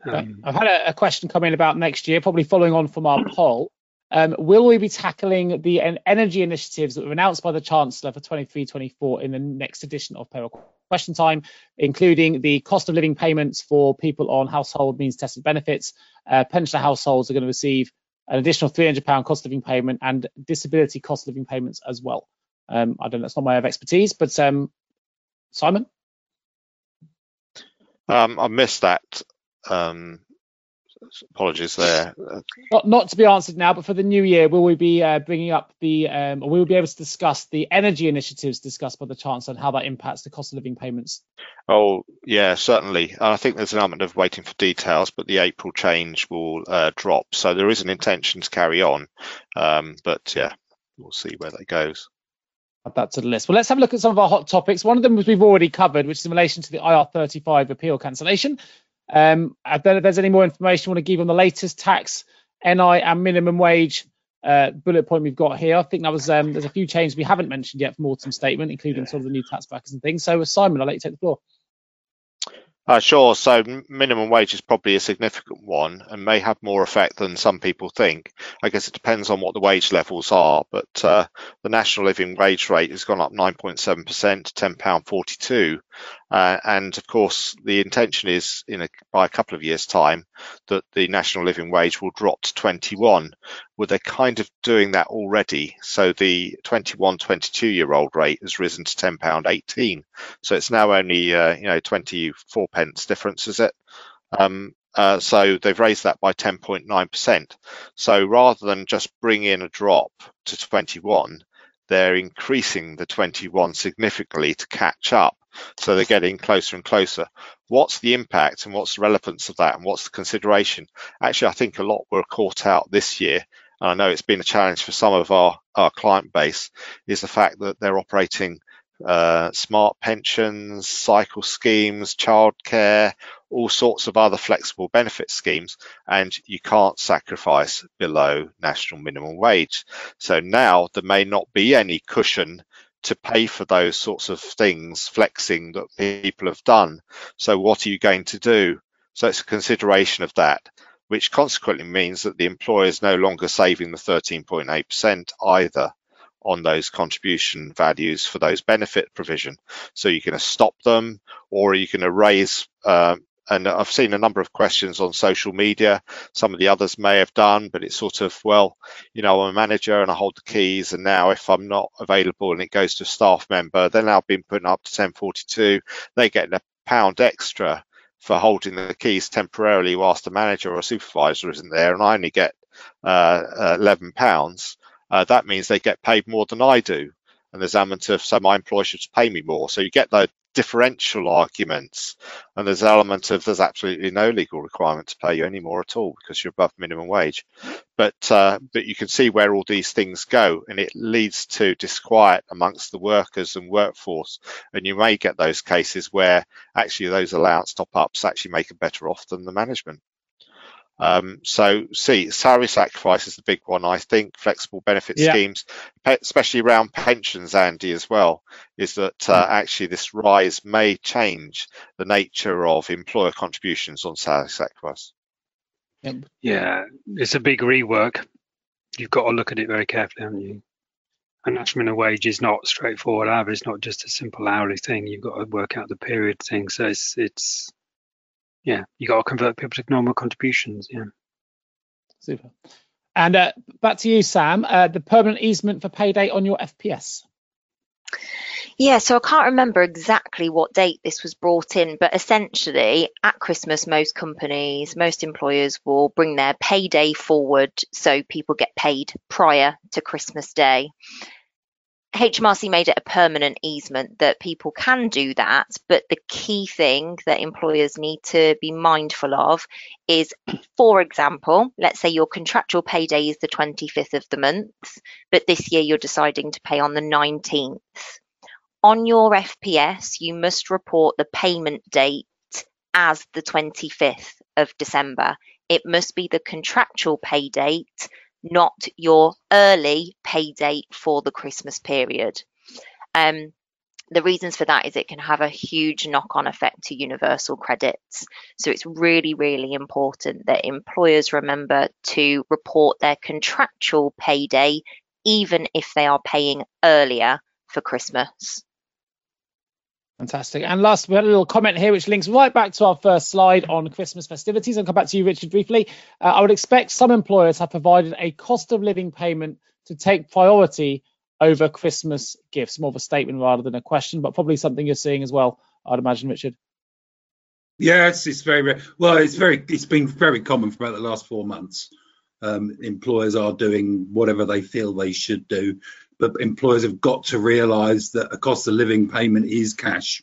Um, I've had a, a question come in about next year, probably following on from our poll. Um, will we be tackling the energy initiatives that were announced by the Chancellor for 23-24 in the next edition of Payroll Question Time, including the cost of living payments for people on household means tested benefits? Uh, pensioner households are going to receive an additional £300 cost of living payment and disability cost of living payments as well. Um, I don't know, that's not my area of expertise, but um, Simon? Um, I missed that. Um, apologies there. Uh, not not to be answered now, but for the new year, will we be uh, bringing up the, um, or will we be able to discuss the energy initiatives discussed by the Chancellor and how that impacts the cost of living payments? Oh, yeah, certainly. And I think there's an element of waiting for details, but the April change will uh, drop. So there is an intention to carry on. Um, but yeah, we'll see where that goes. Add that to the list. Well, let's have a look at some of our hot topics. One of them was we've already covered, which is in relation to the IR35 appeal cancellation. Um, I don't know if there's any more information you want to give on the latest tax, NI, and minimum wage uh, bullet point we've got here. I think that was um, there's a few changes we haven't mentioned yet from Autumn's statement, including sort of the new tax brackets and things. So, Simon, I'll let you take the floor. Uh, sure. So minimum wage is probably a significant one and may have more effect than some people think. I guess it depends on what the wage levels are, but uh, the national living wage rate has gone up 9.7% to £10.42. Uh, and of course, the intention is in a, by a couple of years' time that the national living wage will drop to 21. Well, they're kind of doing that already. So the 21, 22 year old rate has risen to £10.18. So it's now only, uh, you know, 24 pence difference, is it? Um, uh, so they've raised that by 10.9%. So rather than just bring in a drop to 21, they're increasing the 21 significantly to catch up. So they're getting closer and closer. What's the impact and what's the relevance of that and what's the consideration? Actually, I think a lot were caught out this year. And I know it's been a challenge for some of our, our client base is the fact that they're operating uh, smart pensions, cycle schemes, childcare, all sorts of other flexible benefit schemes, and you can't sacrifice below national minimum wage. So now there may not be any cushion to pay for those sorts of things, flexing that people have done. So what are you going to do? So it's a consideration of that, which consequently means that the employer is no longer saving the 13.8% either on those contribution values for those benefit provision. So going to stop them or going to raise um, and I've seen a number of questions on social media. Some of the others may have done, but it's sort of, well, you know, I'm a manager and I hold the keys. And now if I'm not available and it goes to a staff member, they're now being put up to 1042. They get a pound extra for holding the keys temporarily whilst the manager or supervisor isn't there. And I only get uh, 11 pounds. Uh, that means they get paid more than I do. And there's of, so my employer should pay me more. So you get the, differential arguments, and there's an element of there's absolutely no legal requirement to pay you any more at all because you're above minimum wage. But uh, but you can see where all these things go, and it leads to disquiet amongst the workers and workforce, and you may get those cases where actually those allowance top ups actually make it better off than the management. Um, so, see, salary sacrifice is the big one, I think. Flexible benefit yeah. schemes, especially around pensions, Andy, as well, is that uh, hmm. actually this rise may change the nature of employer contributions on salary sacrifice. Yeah, it's a big rework. You've got to look at it very carefully, haven't you? And national minimum wage is not straightforward either. It's not just a simple hourly thing. You've got to work out the period thing. So it's it's yeah, you got to convert people to normal contributions. Yeah. Super. And uh, back to you, Sam. Uh, the permanent easement for payday on your FPS. Yeah, so I can't remember exactly what date this was brought in, but essentially at Christmas, most companies, most employers will bring their payday forward so people get paid prior to Christmas Day. HMRC made it a permanent easement that people can do that, but the key thing that employers need to be mindful of is, for example, let's say your contractual payday is the 25th of the month, but this year you're deciding to pay on the 19th. On your FPS, you must report the payment date as the 25th of December. It must be the contractual pay date not your early pay date for the Christmas period. Um, the reasons for that is it can have a huge knock on effect to universal credits. So it's really, really important that employers remember to report their contractual payday, even if they are paying earlier for Christmas. Fantastic. And last, we had a little comment here which links right back to our first slide on Christmas festivities. I'll come back to you, Richard, briefly. Uh, I would expect some employers have provided a cost of living payment to take priority over Christmas gifts. More of a statement rather than a question, but probably something you're seeing as well, I'd imagine, Richard. Yeah, it's, it's very well. It's very it's been very common for about the last four months. Um, employers are doing whatever they feel they should do but employers have got to realise that a cost of living payment is cash.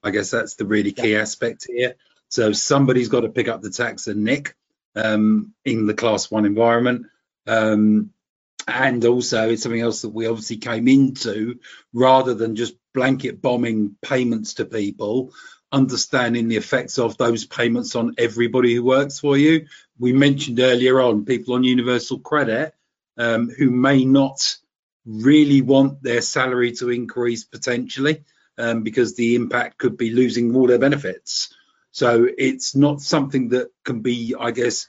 I guess that's the really key yeah. aspect here. So somebody's got to pick up the tax and NIC um, in the class one environment. Um, and also it's something else that we obviously came into rather than just blanket bombing payments to people understanding the effects of those payments on everybody who works for you we mentioned earlier on people on universal credit um, who may not really want their salary to increase potentially um, because the impact could be losing all their benefits. So it's not something that can be, I guess,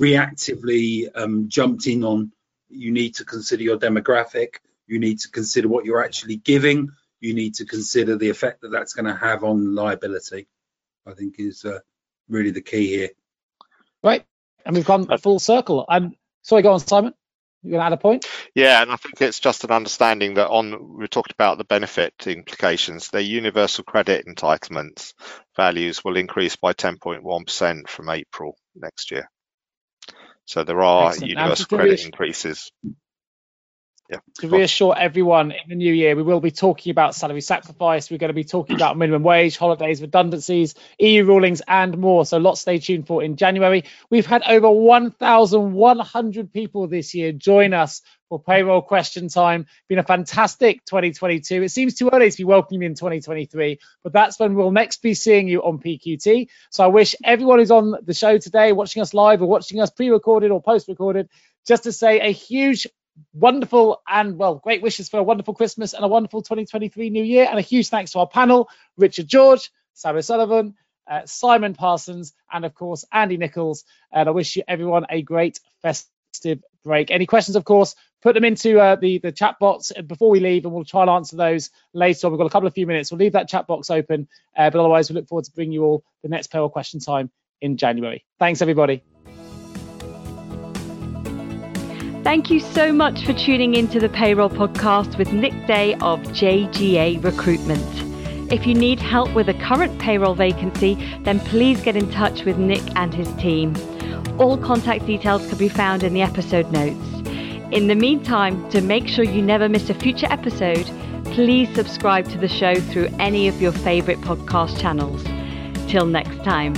reactively um, jumped in on. You need to consider your demographic. You need to consider what you're actually giving. You need to consider the effect that that's going to have on liability. I think is uh, really the key here. Right, and we've gone full circle. I'm sorry, go on, Simon. You're going to add a point? Yeah, and I think it's just an understanding that on we talked about the benefit implications. The universal credit entitlements values will increase by 10.1% from April next year. So there are Excellent. universal credit increases yeah. To reassure everyone in the new year, we will be talking about salary sacrifice. We're going to be talking about minimum wage, holidays, redundancies, EU rulings, and more. So lots stay tuned for in January. We've had over 1,100 people this year join us for payroll question time. Been a fantastic 2022. It seems too early to be welcoming you in 2023, but that's when we'll next be seeing you on PQT. So I wish everyone who's on the show today, watching us live or watching us pre-recorded or post-recorded, just to say a huge wonderful and well, great wishes for a wonderful Christmas and a wonderful 2023 New Year. And a huge thanks to our panel, Richard George, Sam O'Sullivan, uh, Simon Parsons, and of course, Andy Nicholls. And I wish you everyone a great festive break. Any questions, of course, put them into uh, the, the chat box before we leave, and we'll try and answer those later. We've got a couple of few minutes. We'll leave that chat box open, uh, but otherwise, we look forward to bringing you all the next payroll question time in January. Thanks, everybody. Thank you so much for tuning into the Payroll Podcast with Nick Day of JGA Recruitment. If you need help with a current payroll vacancy, then please get in touch with Nick and his team. All contact details can be found in the episode notes. In the meantime, to make sure you never miss a future episode, please subscribe to the show through any of your favourite podcast channels. Till next time.